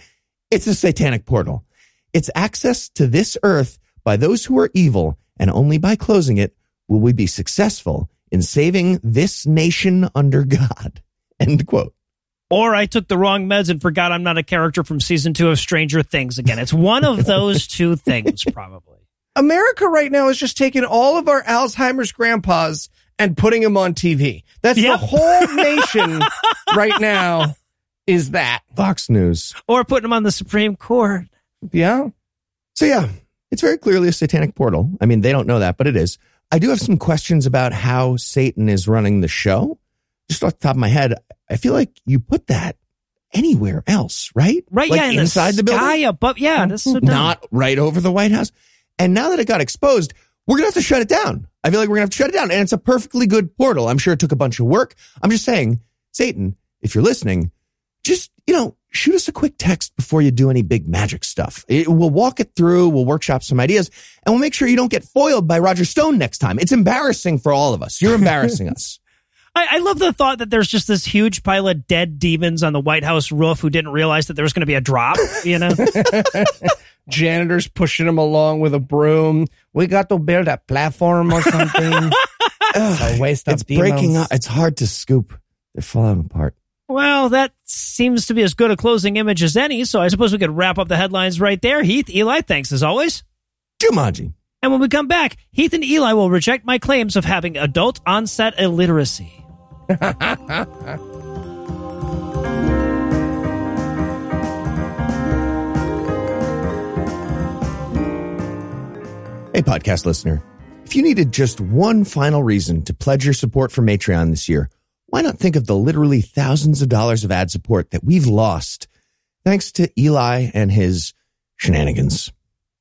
It's a satanic portal. It's access to this earth by those who are evil, and only by closing it will we be successful in saving this nation under God. End quote. Or I took the wrong meds and forgot I'm not a character from season two of Stranger Things again. It's one of those <laughs> two things, probably. America right now is just taking all of our Alzheimer's grandpas and putting them on TV. That's Yep. the whole nation <laughs> right now is that. Fox News. Or putting them on the Supreme Court. Yeah. So yeah, it's very clearly a satanic portal. I mean, they don't know that, but it is. I do have some questions about how Satan is running the show. Just off the top of my head, I feel like you put that anywhere else, right? Right, Like yeah, in inside the, the, building, above. Yeah, that's so not right over the White House. And now that it got exposed, we're gonna have to shut it down. I feel like we're gonna have to shut it down. And it's a perfectly good portal. I'm sure it took a bunch of work. I'm just saying, Satan, if you're listening, just, you know, shoot us a quick text before you do any big magic stuff. It, we'll walk it through. We'll workshop some ideas and we'll make sure you don't get foiled by Roger Stone next time. It's embarrassing for all of us. You're embarrassing <laughs> us. I, I love the thought that there's just this huge pile of dead demons on the White House roof who didn't realize that there was going to be a drop, you know? <laughs> Janitors pushing them along with a broom. We got to build a platform or something. <laughs> it's a waste of It's breaking up. It's hard to scoop. They're falling apart. well, that seems to be as good a closing image as any, so I suppose we could wrap up the headlines right there. Heath, Eli, thanks as always. Jumanji. And when we come back, Heath and Eli will reject my claims of having adult onset illiteracy. <laughs> Hey, podcast listener. If you needed just one final reason to pledge your support for Patreon this year, why not think of the literally thousands of dollars of ad support that we've lost thanks to Eli and his shenanigans?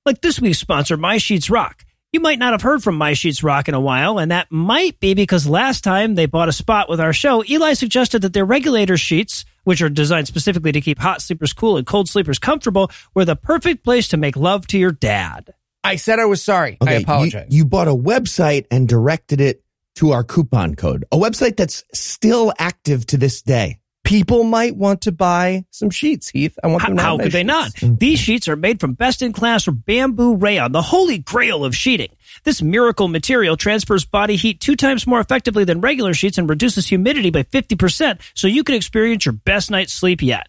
Like this week's sponsor, My Sheets Rock. You might not have heard from My Sheets Rock in a while, and that might be because last time they bought a spot with our show, Eli suggested that their regulator sheets, which are designed specifically to keep hot sleepers cool and cold sleepers comfortable, were the perfect place to make love to your dad. I said I was sorry. I you- apologize. You, bought a website and directed it to our coupon code, a website that's still active to this day. People might want to buy some sheets, Heath. I want How, them to how nice could they not? These sheets are made from best in class bamboo rayon, the holy grail of sheeting. This miracle material transfers body heat two times more effectively than regular sheets and reduces humidity by 50%, so you can experience your best night's sleep yet.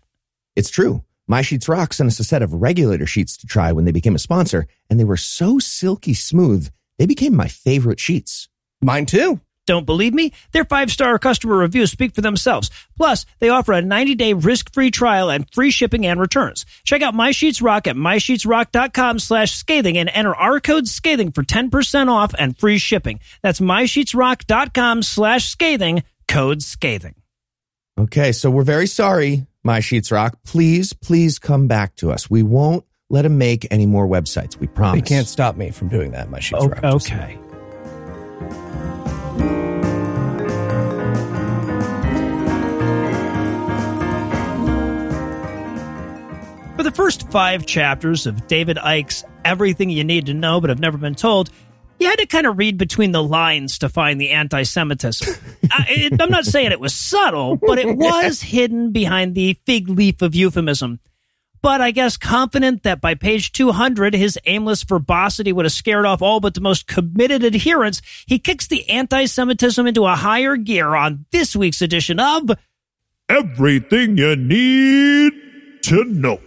It's true. My Sheets Rock sent us a set of regulator sheets to try when they became a sponsor, and they were so silky smooth, they became my favorite sheets. Mine too. Don't believe me? Their five star customer reviews speak for themselves. Plus, they offer a 90 day risk free trial and free shipping and returns. Check out My Sheets Rock at mysheetsrock.com slash scathing and enter our code scathing for 10% off and free shipping. That's mysheetsrock.com slash scathing, code scathing. Okay, so we're very sorry, My Sheets Rock. Please, please come back to us. We won't let them make any more websites. We promise. They can't stop me from doing that. My sheets O- rock. Okay. First five chapters of David Icke's Everything You Need to Know But Have Never Been Told, you had to kind of read between the lines to find the anti Semitism. <laughs> I'm not saying it was subtle, but it was hidden behind the fig leaf of euphemism. But I guess confident that by page 200, his aimless verbosity would have scared off all but the most committed adherents, he kicks the anti Semitism into a higher gear on this week's edition of Everything you need to know.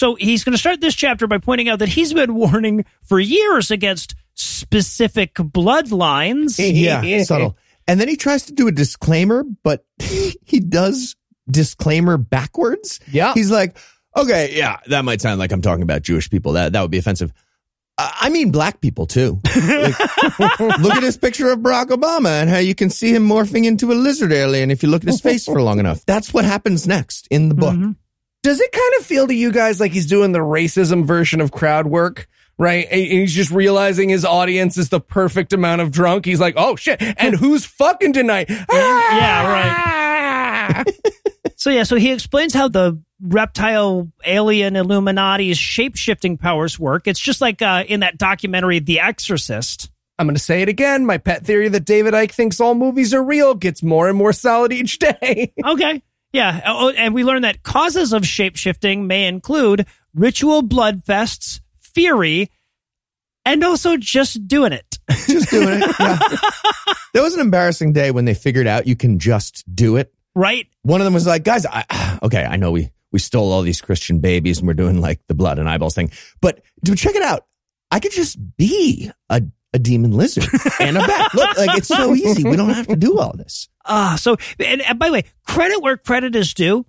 So he's going to start this chapter by pointing out that he's been warning for years against specific bloodlines. Yeah, subtle. And then he tries to do a disclaimer, but <laughs> he does disclaimer backwards. Yeah. He's like, okay, yeah, that might sound like I'm talking about Jewish people. That that would be offensive. I I mean, black people too. <laughs> Like, look at this picture of Barack Obama and how you can see him morphing into a lizard alien if you look at his face for long enough. That's what happens next in the book. Mm-hmm. Does it kind of feel to you guys like he's doing the racism version of crowd work? Right. And he's just realizing his audience is the perfect amount of drunk. He's like, oh shit. And who's fucking tonight? Yeah, right. <laughs> So yeah, so he explains how the reptile alien Illuminati's shape shifting powers work. It's just like uh, in that documentary, The Exorcist. I'm going to say it again. My pet theory that David Icke thinks all movies are real gets more and more solid each day. <laughs> Okay. Yeah. Uh, oh, and we learn that causes of shapeshifting may include ritual blood fests, fury, and also just doing it. Just doing it. Yeah. <laughs> that was an embarrassing day when they figured out you can just do it. right? One of them was like, guys, I, <sighs> okay, I know we, we stole all these Christian babies and we're doing like the blood and eyeballs thing, but dude, check it out. I could just be a, a demon lizard and a bat. Look, like it's so easy. We don't have to do all this. Ah, so and, and by the way, credit where credit is due.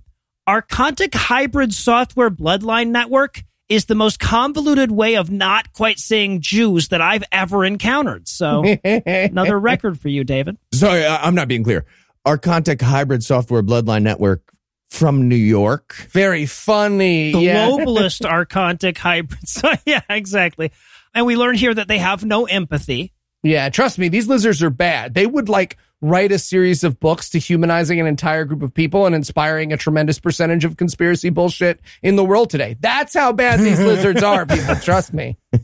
Archontic hybrid software bloodline network is the most convoluted way of not quite saying Jews that I've ever encountered. So <laughs> another record for you, David. Sorry, I- I'm not being clear. Archontic Hybrid Software Bloodline Network from New York. Very funny. Yeah. Globalist Archontic hybrid. <laughs> So, yeah, exactly. And we learn here that they have no empathy. Yeah, trust me, these lizards are bad. They would like write a series of books to humanizing an entire group of people and inspiring a tremendous percentage of conspiracy bullshit in the world today. That's how bad these <laughs> lizards are, people. Trust me. <laughs>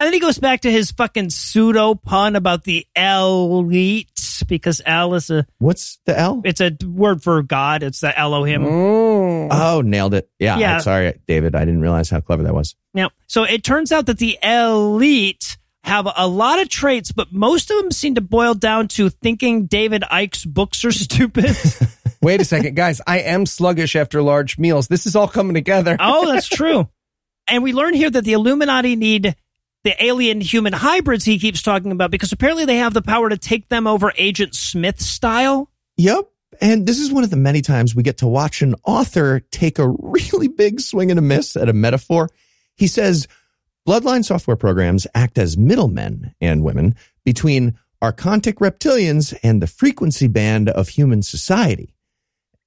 And then he goes back to his fucking pseudo pun about the elite because L is a What's the L? it's a word for God. It's the Elohim. Mm. Oh, nailed it. Yeah. Yeah. I'm sorry, David. I didn't realize how clever that was. Now, so it turns out that the elite have a lot of traits, but most of them seem to boil down to thinking David Icke's books are <laughs> stupid. <laughs> Wait a second, guys. I am sluggish after large meals. This is all coming together. <laughs> oh, that's true. And we learn here that the Illuminati need the alien human hybrids he keeps talking about because apparently they have the power to take them over Agent Smith style. Yep. And this is one of the many times we get to watch an author take a really big swing and a miss at a metaphor. He says, Bloodline software programs act as middlemen and women between archontic reptilians and the frequency band of human society.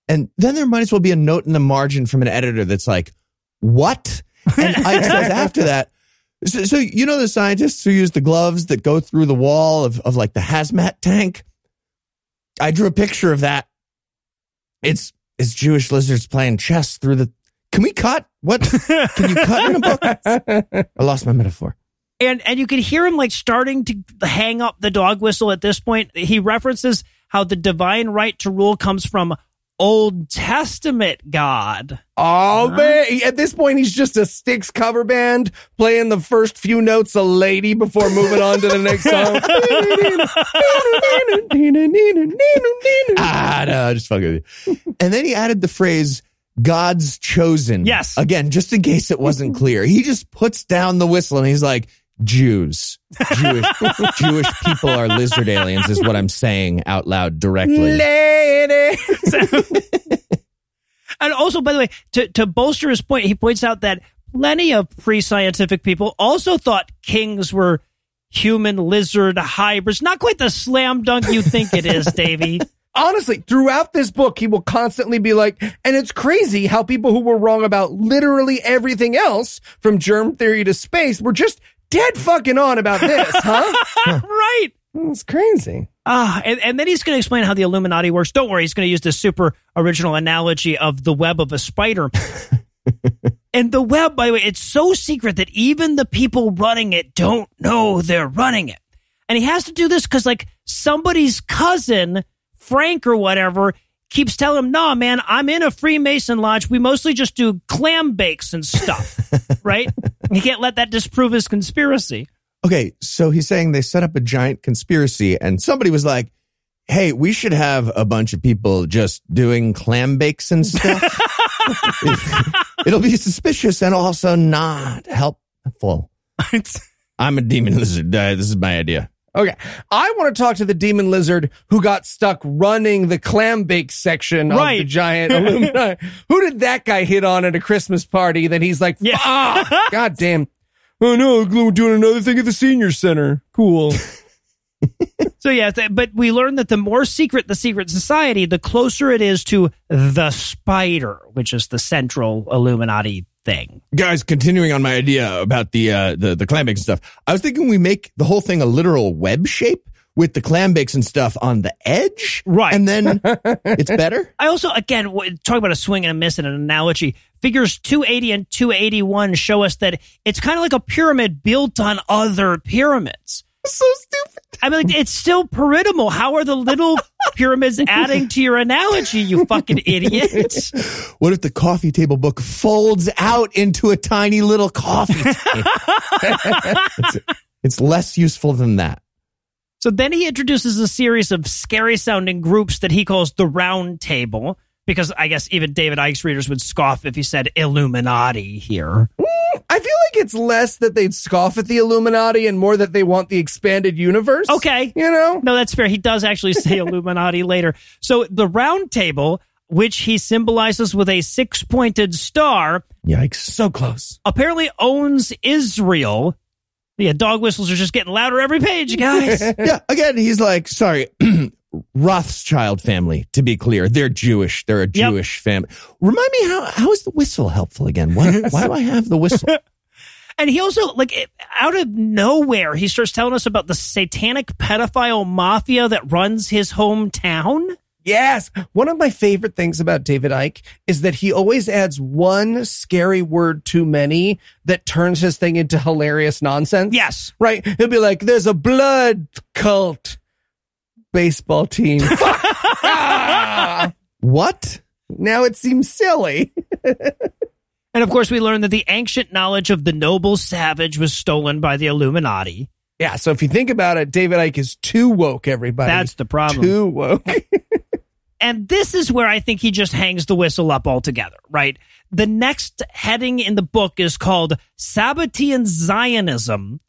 And then there might as well be a note in the margin from an editor that's like, what? And Icke says after that, so, so you know the scientists who use the gloves that go through the wall of, of like the hazmat tank? I drew a picture of that. It's it's Jewish lizards playing chess through the. Can we cut? What? Can you cut in a book? I lost my metaphor. and and you can hear him like starting to hang up the dog whistle at this point. He references how the divine right to rule comes from Old Testament God. Oh man! At this point, he's just a Styx cover band playing the first few notes a lady before moving on to the next song. <laughs> <laughs> ah, no, just fucking. And then he added the phrase God's chosen. Yes. Again, just in case it wasn't <laughs> clear. He just puts down the whistle and he's like, Jews. Jewish <laughs> Jewish people are lizard aliens is what I'm saying out loud directly. lady. <laughs> And also, by the way, to, to bolster his point, he points out that plenty of pre scientific people also thought kings were human lizard hybrids. Not quite the slam dunk you think it is, Davey. Honestly, throughout this book, he will constantly be like, and it's crazy how people who were wrong about literally everything else, from germ theory to space, were just dead fucking on about this, <laughs> huh? right. it's crazy. Ah, and, and then he's going to explain how the Illuminati works. Don't worry, he's going to use this super original analogy of the web of a spider. <laughs> and the web, by the way, it's so secret that even the people running it don't know they're running it. And he has to do this because, like, somebody's cousin, Frank or whatever, keeps telling him, "No, man, I'm in a Freemason lodge. We mostly just do clam bakes and stuff, <laughs> right? He can't let that disprove his conspiracy." Okay, so he's saying they set up a giant conspiracy and somebody was like, Hey, we should have a bunch of people just doing clam bakes and stuff. <laughs> It'll be suspicious and also not helpful. <laughs> I'm a demon lizard. Uh, this is my idea. Okay. I want to talk to the demon lizard who got stuck running the clam bake section of the giant <laughs> Illuminati. who did that guy hit on at a Christmas party that he's like, Yeah. ah, <laughs> god damn. Oh no, we're doing another thing at the senior center. Cool. <laughs> So yeah, but we learned that the more secret the secret society, the closer it is to the spider, which is the central Illuminati thing. Guys, continuing on my idea about the uh, the the clam bakes and stuff, I was thinking we make the whole thing a literal web shape with the clam bakes and stuff on the edge, Right. And then <laughs> it's better. I also, again, w- talk about a swing and a miss and an analogy. Figures 280 and 281 show us that it's kind of like a pyramid built on other pyramids. So stupid. I mean, like, it's still pyramidal. How are the little pyramids adding to your analogy, you fucking idiot? <laughs> What if the coffee table book folds out into a tiny little coffee table? <laughs> it's, it's less useful than that. So then he introduces a series of scary sounding groups that he calls the Round Table, because I guess even David Icke's readers would scoff if he said Illuminati here. I feel like it's less that they'd scoff at the Illuminati and more that they want the expanded universe. Okay. You know? No, that's fair. He does actually say <laughs> Illuminati later. So the Round Table, which he symbolizes with a six pointed star, Yikes. So close. apparently owns Israel. Yeah, dog whistles are just getting louder every page, guys. <laughs> yeah, again, he's like, sorry, <clears throat> Rothschild family, to be clear. They're Jewish. They're a Jewish family. Remind me, how, how is the whistle helpful again? Why, why do I have the whistle? <laughs> And he also, like, out of nowhere, he starts telling us about the satanic pedophile mafia that runs his hometown. Yes. One of my favorite things about David Icke is that he always adds one scary word too many that turns his thing into hilarious nonsense. Yes. Right. He'll be like, there's a blood cult baseball team. <laughs> <laughs> Ah! What? now it seems silly. <laughs> And of course, we learn that the ancient knowledge of the noble savage was stolen by the Illuminati. Yeah. So if you think about it, David Icke is too woke, everybody. That's the problem. Too woke. <laughs> And this is where I think he just hangs the whistle up altogether, right? The next heading in the book is called Sabbatean Zionism.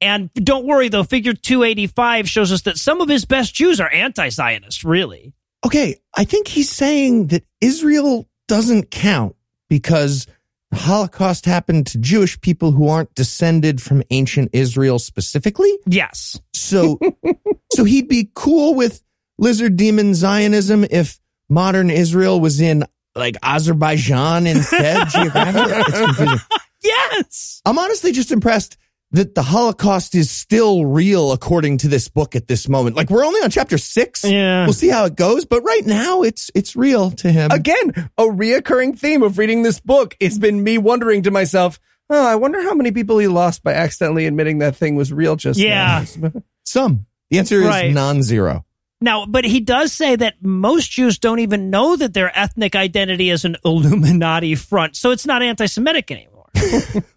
And don't worry though, figure 285 shows us that some of his best Jews are anti Zionist, really. Okay, I think he's saying that Israel doesn't count because Holocaust happened to Jewish people who aren't descended from ancient Israel specifically. Yes. So, <laughs> so he'd be cool with lizard demon Zionism if modern Israel was in like Azerbaijan instead <laughs> geographically. Yes. I'm honestly just impressed that the Holocaust is still real according to this book at this moment. Like we're only on chapter six. Yeah. We'll see how it goes, but right now it's it's real to him. Again, a reoccurring theme of reading this book has been me wondering to myself, oh, I wonder how many people he lost by accidentally admitting that thing was real just Yeah. now. <laughs> Some. The answer is Right. non-zero. Now, but he does say that most Jews don't even know that their ethnic identity is an Illuminati front, so it's not anti-Semitic anymore. <laughs>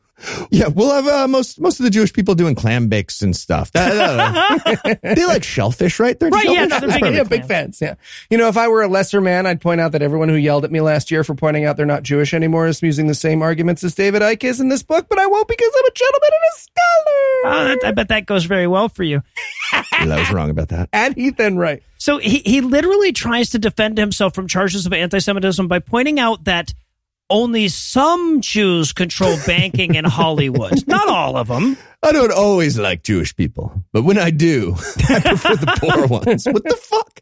Yeah, we'll have uh, most most of the Jewish people doing clam bakes and stuff. That- that- <laughs> they like shellfish, right? They're Right, yeah, shellfish? no, they're big perfect. yeah, big fans. Yeah. You know, if I were a lesser man, I'd point out that everyone who yelled at me last year for pointing out they're not Jewish anymore is using the same arguments as David Icke is in this book, but I won't because I'm a gentleman and a scholar. Oh, that- I bet that goes very well for you. <laughs> I was wrong about that. and Heath Enright. So he, he literally tries to defend himself from charges of anti-Semitism by pointing out that only some Jews control banking in Hollywood. <laughs> Not all of them. I don't always like Jewish people, but when I do, <laughs> I prefer the poor <laughs> ones. What the fuck?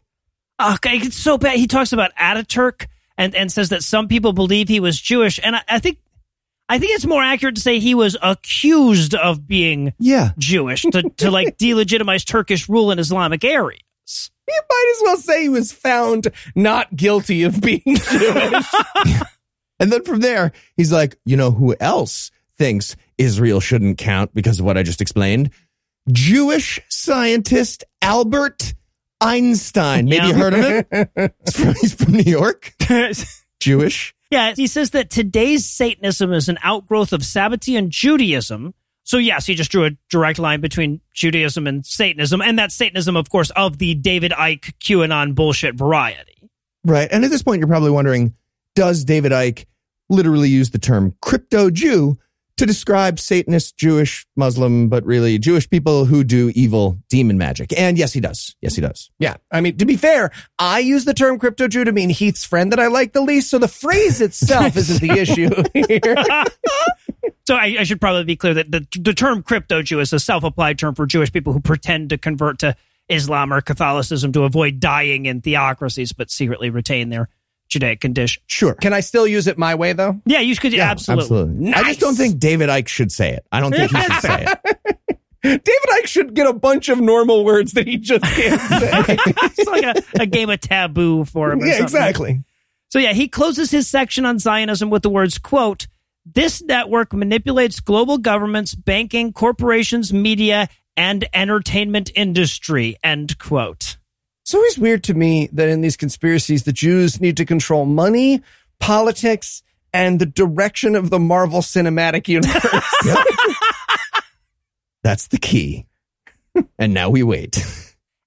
Ah, okay, it's so bad. He talks about Ataturk and, and says that some people believe he was Jewish. And I, I think I think it's more accurate to say he was accused of being Yeah. Jewish to, to like delegitimize Turkish rule in Islamic areas. You might as well say he was found not guilty of being Jewish. And then from there, he's like, you know who else thinks Israel shouldn't count because of what I just explained? Jewish scientist Albert Einstein. Maybe you heard of him? <laughs> He's from, he's from New York. <laughs> Jewish. Yeah, he says that today's Satanism is an outgrowth of Sabbatean Judaism. So yes, he just drew a direct line between Judaism and Satanism, and that Satanism, of course, of the David Icke QAnon bullshit variety. Right. And at this point, you're probably wondering, does David Icke literally use the term crypto Jew to describe Satanist, Jewish, Muslim, but really Jewish people who do evil demon magic? And yes, he does. Yes, he does. yeah. I mean, to be fair, I use the term crypto Jew to mean Heath's friend that I like the least, so the phrase itself isn't the <laughs> issue here. <laughs> So I, I should probably be clear that the, the term crypto Jew is a self-applied term for Jewish people who pretend to convert to Islam or Catholicism to avoid dying in theocracies, but secretly retain their Judaic condition. Sure. Can I still use it my way, though? Yeah, you could absolutely. I just don't think David Icke should say it. I don't think he should say it. <laughs> David Icke should get a bunch of normal words that he just can't <laughs> say. it's like a, a game of taboo for him. or yeah, something. exactly. So yeah, he closes his section on Zionism with the words, quote, this network manipulates global governments, banking, corporations, media, and entertainment industry, end quote. It's always weird to me that in these conspiracies, the Jews need to control money, politics, and the direction of the Marvel Cinematic Universe. <laughs> That's the key. And now we wait.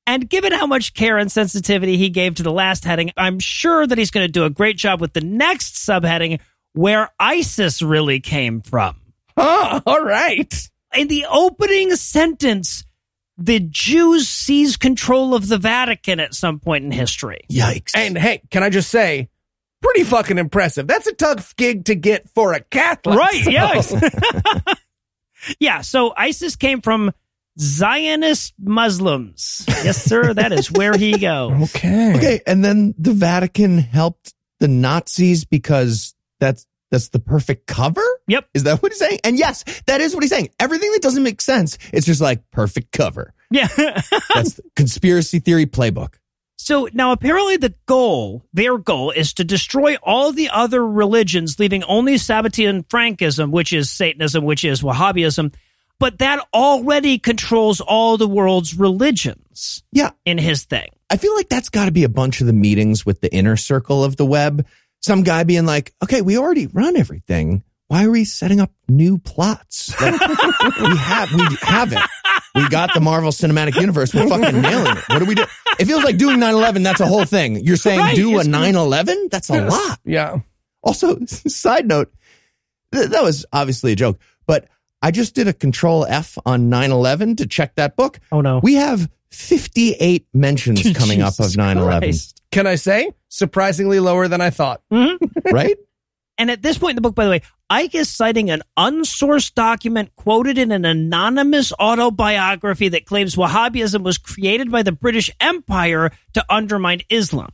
And given how much care and sensitivity he gave to the last heading, I'm sure that he's going to do a great job with the next subheading, where ISIS really came from. Huh, all right. In the opening sentence, the Jews seize control of the Vatican at some point in history. Yikes. And hey, can I just say, pretty fucking impressive. That's a tough gig to get for a Catholic. Right, <laughs> So- yes. <laughs> yeah, so ISIS came from Zionist Muslims. Yes, sir, that is where he goes. Okay. Okay, and then the Vatican helped the Nazis because that's that's the perfect cover? Yep. Is that what he's saying? And yes, that is what he's saying. Everything that doesn't make sense, it's just like perfect cover. Yeah. <laughs> That's the conspiracy theory playbook. So now apparently the goal, their goal is to destroy all the other religions, leaving only Sabbatean Frankism, which is Satanism, which is Wahhabism. But that already controls all the world's religions Yeah, in his thing. I feel like that's got to be a bunch of the meetings with the inner circle of the web. Some guy being like, okay, we already run everything. Why are we setting up new plots? Like, <laughs> we have, we have it. We got the Marvel Cinematic Universe. We're fucking nailing it. What do we do? It feels like doing 9-11, that's a whole thing. You're saying Right, do a 9-11? That's a lot. Yeah. Also, <laughs> side note, th- that was obviously a joke, but I just did a control F on 9-11 to check that book. Oh no. We have 58 mentions <laughs> coming up of 9-11, Christ. Can I say? Surprisingly lower than I thought. Mm-hmm. <laughs> right? And at this point in the book, by the way, Icke is citing an unsourced document quoted in an anonymous autobiography that claims Wahhabism was created by the British Empire to undermine Islam.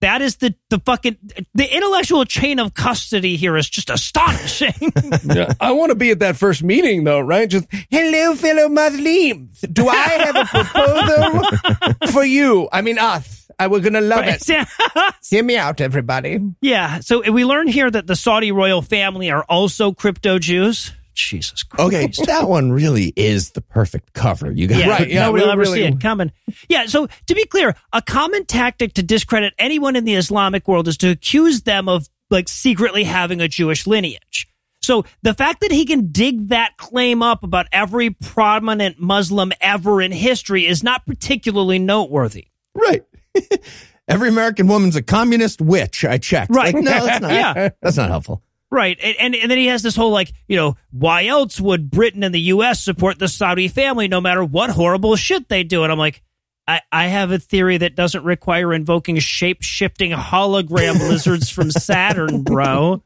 That is the, the fucking, the intellectual chain of custody here is just astonishing. <laughs> Yeah. I want to be at that first meeting though, right? Just, hello, fellow Muslims. Do I have a proposal <laughs> for you? I mean, us. I, we're going to love it. <laughs> Hear me out, everybody. yeah. So we learn here that the Saudi royal family are also crypto Jews. Jesus Christ. Okay, that one really is the perfect cover. You got Yeah, Right, yeah, nobody will we ever really- see it coming. Yeah, so to be clear, a common tactic to discredit anyone in the Islamic world is to accuse them of like secretly having a Jewish lineage. So the fact that he can dig that claim up about every prominent Muslim ever in history is not particularly noteworthy. right. <laughs> Every American woman's a communist witch. I checked. Right. Like, no, that's <laughs> not. Yeah. That's not helpful. Right. And, and and then he has this whole like, you know, why else would Britain and the US support the Saudi family no matter what horrible shit they do? And I'm like, I, I have a theory that doesn't require invoking shape shifting hologram <laughs> lizards from Saturn, bro.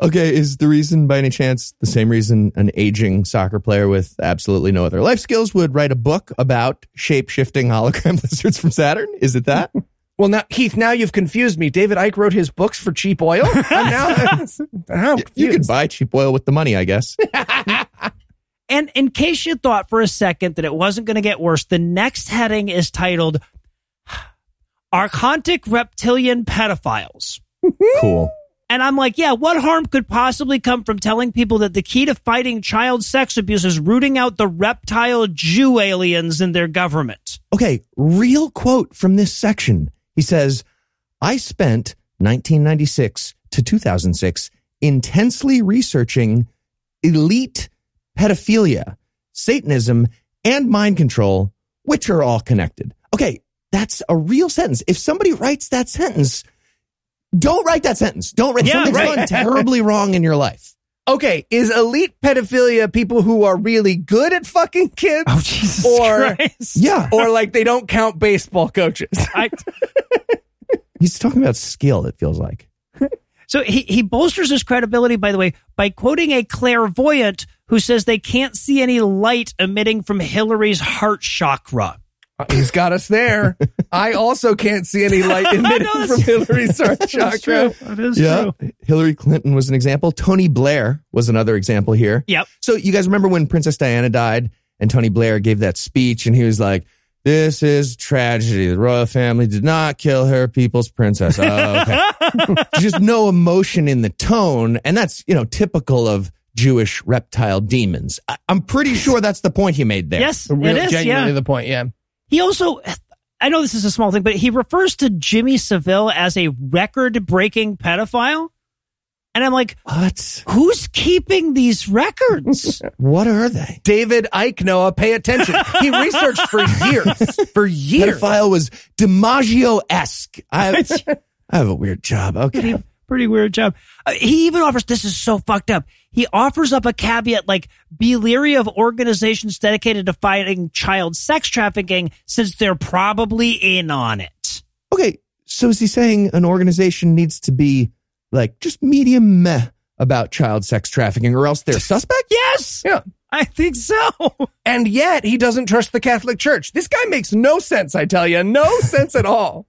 Okay, is the reason by any chance the same reason an aging soccer player with absolutely no other life skills would write a book about shape shifting hologram <laughs> lizards from Saturn? Is it that? <laughs> Well, now Heath, now you've confused me. David Icke wrote his books for cheap oil. I'm now, <laughs> I'm you could buy cheap oil with the money, I guess. And in case you thought for a second that it wasn't going to get worse, the next heading is titled Archontic Reptilian Pedophiles. cool. And I'm like, yeah, what harm could possibly come from telling people that the key to fighting child sex abuse is rooting out the reptile Jew aliens in their government? Okay, real quote from this section. He says, I spent 1996 to 2006 intensely researching elite pedophilia, Satanism, and mind control, which are all connected. Okay, that's a real sentence. If somebody writes that sentence, don't write that sentence. Don't write Yeah, something's right. gone terribly wrong in your life. Okay, is elite pedophilia people who are really good at fucking kids? Oh, Jesus Or- Christ. <laughs> Yeah. Or like they don't count baseball coaches? <laughs> I, <laughs> He's talking about skill, it feels like. so he, he bolsters his credibility, by the way, by quoting a clairvoyant who says they can't see any light emitting from Hillary's heart chakra. He's got us there. I also can't see any light <laughs> emitting No, from Hillary's heart chakra. That is Yeah. Hillary Clinton was an example. Tony Blair was another example here. Yep. So you guys remember when Princess Diana died and Tony Blair gave that speech and he was like, this is tragedy. The royal family did not kill her people's princess. Oh, okay. <laughs> Just no emotion in the tone. And that's, you know, typical of Jewish reptile demons. I- I'm pretty sure that's the point he made there. Yes, Real, it is. genuinely Yeah. the point. Yeah. He also, I know this is a small thing, but he refers to Jimmy Savile as a record breaking pedophile. And I'm like, What? who's keeping these records? <laughs> What are they? David Icke Noah, pay attention. He researched for <laughs> years. For years. Pedophile was DiMaggio esque. I, <laughs> I have a weird job. Okay. Pretty weird job. Uh, he even offers, this is so fucked up. He offers up a caveat like, be leery of organizations dedicated to fighting child sex trafficking since they're probably in on it. Okay, so is he saying an organization needs to be like just medium meh about child sex trafficking or else they're <laughs> suspect? Yes! Yeah. I think so. And yet he doesn't trust the Catholic Church. This guy makes no sense, I tell you. No sense at all.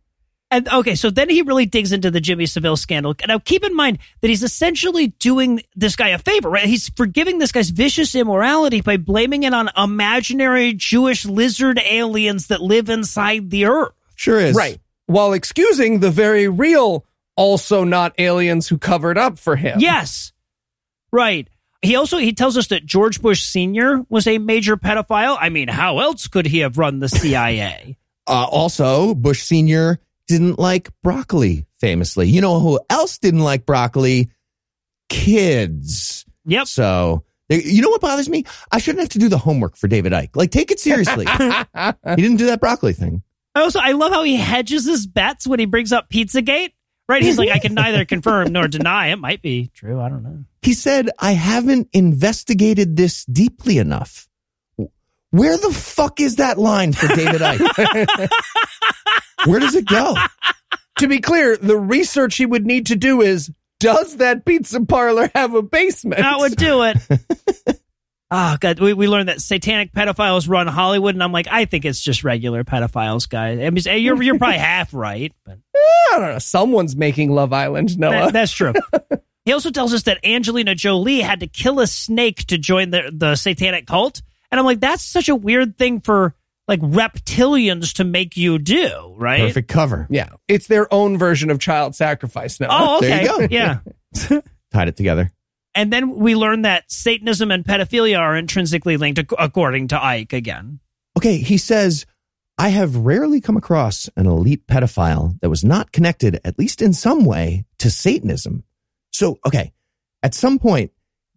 And okay, so then he really digs into the Jimmy Savile scandal. Now, keep in mind that he's essentially doing this guy a favor, right? He's forgiving this guy's vicious immorality by blaming it on imaginary Jewish lizard aliens that live inside the earth. Sure is. Right. While excusing the very real, also not aliens who covered up for him. Yes, right. He also he tells us that George Bush Sr. was a major pedophile. I mean, how else could he have run the CIA? <laughs> Uh, also, Bush Sr. didn't like broccoli, famously. You know who else didn't like broccoli? Kids. yep. So, you know what bothers me? I shouldn't have to do the homework for David Icke. Like, take it seriously. <laughs> he didn't do that broccoli thing. Also I love how he hedges his bets when he brings up Pizzagate. Right? He's like, I can neither <laughs> confirm nor deny. It might be true. I don't know. He said, I haven't investigated this deeply enough. Where the fuck is that line for David Icke? <laughs> Where does it go? <laughs> To be clear, the research he would need to do is does that pizza parlor have a basement? That would do it. Oh <laughs> god, we, we learned that satanic pedophiles run Hollywood, and I'm like, I think it's just regular pedophiles, guys. I mean, you're you're probably <laughs> half right, but eh, I don't know. Someone's making Love Island, Noah. that- that's true. He also tells us that Angelina Jolie had to kill a snake to join the the satanic cult, and I'm like, that's such a weird thing for like reptilians to make you do, right? Perfect cover. yeah. It's their own version of child sacrifice, now. Oh, okay, There you go. yeah. <laughs> Tied it together. And then we learn that Satanism and pedophilia are intrinsically linked, according to Icke again. Okay, he says, I have rarely come across an elite pedophile that was not connected, at least in some way, to Satanism. So, okay, at some point,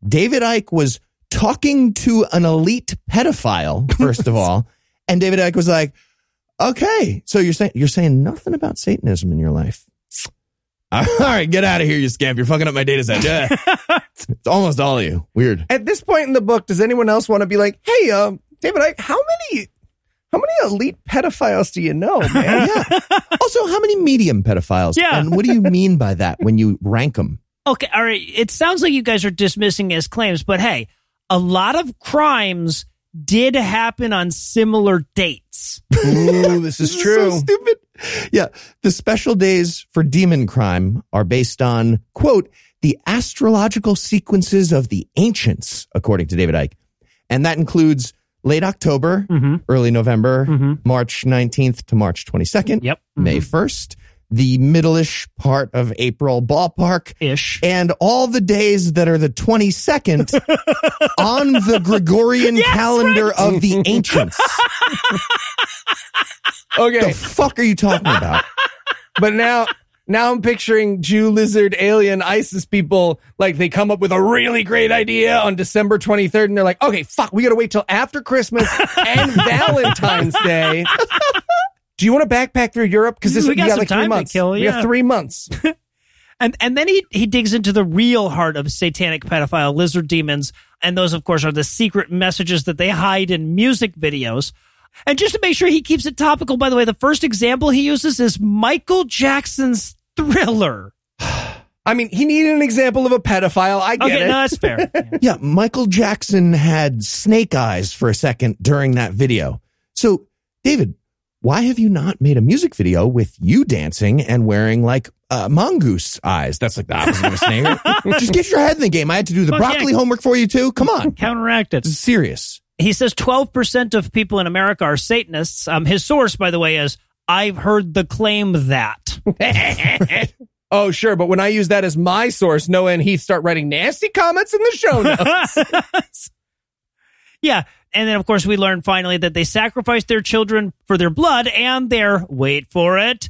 David Icke was talking to an elite pedophile, first of <laughs> all, and David Icke was like, okay, so you're saying, you're saying nothing about Satanism in your life. <laughs> All right, get out of here, you scamp. You're fucking up my data set. Yeah. <laughs> it's almost all of you. Weird. At this point in the book, does anyone else want to be like, hey, um, David, I, how many, how many elite pedophiles do you know, <laughs> man? yeah. Also, how many medium pedophiles? Yeah. And what do you mean by that when you rank them? Okay, all right. It sounds like you guys are dismissing his claims, but hey, a lot of crimes did happen on similar dates. Ooh, this is <laughs> This true. so stupid. Yeah. The special days for demon crime are based on, quote, the astrological sequences of the ancients, according to David Icke. And that includes late October, Mhm. early November, Mhm. March 19th to March 22nd, Yep. May 1st, the middle-ish part of April ballpark, Ish. and all the days that are the 22nd <laughs> on the Gregorian calendar of the ancients. <laughs> Okay, The fuck are you talking about? <laughs> but now, now I'm picturing Jew, lizard, alien, ISIS people. Like they come up with a really great idea on December 23rd, and they're like, "Okay, fuck, we got to wait till after Christmas and Valentine's Day." Do you want to backpack through Europe? Because this We got some like time three to months. kill, We yeah. have three months. <laughs> <laughs> And and then he he digs into the real heart of satanic pedophile lizard demons, and those of course are the secret messages that they hide in music videos. And just to make sure he keeps it topical, by the way, the first example he uses is Michael Jackson's Thriller. <sighs> I mean, he needed an example of a pedophile. I get Okay, it. no, that's fair. <laughs> Yeah, Michael Jackson had snake eyes for a second during that video. So, David, why have you not made a music video with you dancing and wearing like uh, mongoose eyes? That's like the opposite of a snake. <laughs> Just get your head in the game. I had to do the Fuck broccoli yeah. homework for you too. Come on. Counteract it. This is serious. He says 12% of people in America are Satanists. Um, his source, by the way, is I've heard the claim that. <laughs> Oh, sure. But when I use that as my source, Noah and Heath start writing nasty comments in the show notes. <laughs> yeah. And then, of course, we learn finally that they sacrificed their children for their blood and their, wait for it,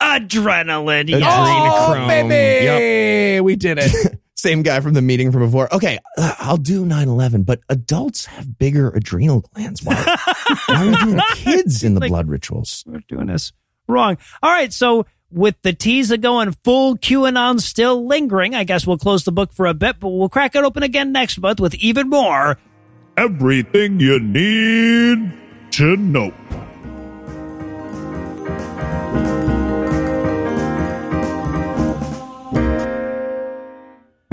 adrenaline. Yes. oh, Adrenochrome. baby. We did it. <laughs> Same guy from the meeting from before. Okay, uh, I'll do 9 11, but adults have bigger adrenal glands. Why, why are we doing <laughs> kids in the Like- blood rituals? We're doing this wrong. All right. So, with the teaser going full QAnon still lingering, I guess we'll close the book for a bit, but we'll crack it open again next month with even more. Everything you need to know.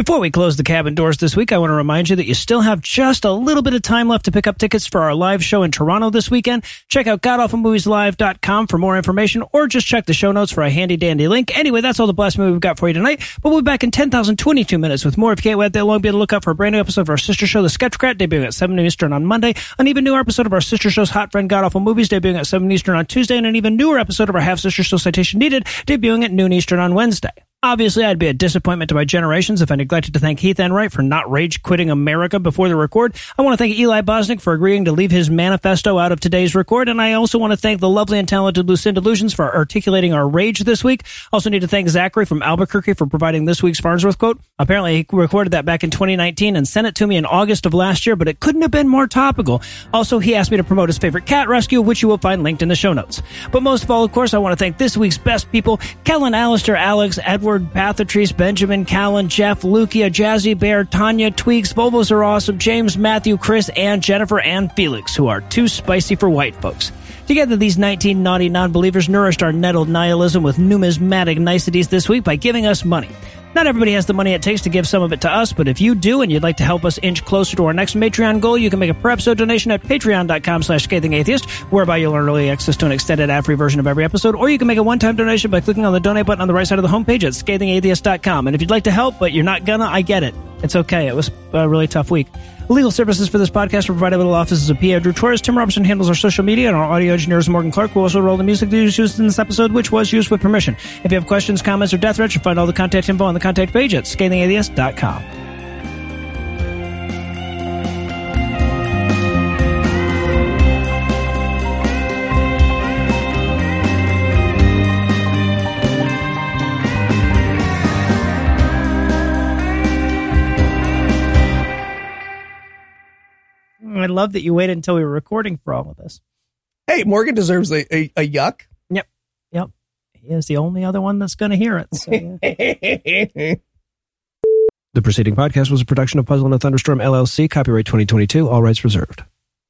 Before we close the cabin doors this week, I want to remind you that you still have just a little bit of time left to pick up tickets for our live show in Toronto this weekend. Check out godawfulmovieslive.com for more information or just check the show notes for a handy dandy link. Anyway, that's all the blast movie we've got for you tonight, but we'll be back in 10,022 minutes with more. If you can't wait that long, be on the lookout for a brand new episode of our sister show, The Skepticrat, debuting at 7 Eastern on Monday, an even newer episode of our sister show's Hot Friend God Awful Movies, debuting at 7 Eastern on Tuesday, and an even newer episode of our half sister show Citation Needed, debuting at noon Eastern on Wednesday. Obviously, I'd be a disappointment to my generations if I neglected to thank Heath Enright for not rage quitting America before the record. I want to thank Eli Bosnick for agreeing to leave his manifesto out of today's record, and I also want to thank the lovely and talented Lucinda Illusions for articulating our rage this week. Also need to thank Zachary from Albuquerque for providing this week's Farnsworth quote. Apparently, he recorded that back in 2019 and sent it to me in August of last year, but it couldn't have been more topical. Also, he asked me to promote his favorite cat rescue, which you will find linked in the show notes. But most of all, of course, I want to thank this week's best people, Kellen, Alistair, Alex, Edward, Pathatrice, Benjamin, Callan, Jeff, Lukia, Jazzy Bear, Tanya, Tweaks, Volvos are awesome, James, Matthew, Chris, and Jennifer, and Felix, who are too spicy for white folks. Together, these 19 naughty non-believers nourished our nettled nihilism with numismatic niceties this week by giving us money. Not everybody has the money it takes to give some of it to us, but if you do and you'd like to help us inch closer to our next Patreon goal, you can make a per episode donation at patreon.com slash scathingatheist, whereby you'll earn early access to an extended ad-free version of every episode, or you can make a one-time donation by clicking on the donate button on the right side of the homepage at scathingatheist.com. And if you'd like to help, but you're not gonna, I get it. It's okay. It was a really tough week. Legal services for this podcast are provided by the law offices of P. Andrew Torres. Tim Robertson handles our social media, and our audio engineer is Morgan Clarke, who also rolled the music that was used in this episode, which was used with permission. If you have questions, comments, or death threats, you'll find all the contact info on the contact page at scathingatheist.com. love that you waited until we were recording for all of this. Hey, Morgan deserves a, a, a yuck. Yep. Yep. He is the only other one that's going to hear it. So, yeah. <laughs> The preceding podcast was a production of Puzzle and a Thunderstorm LLC, copyright 2022, all rights reserved.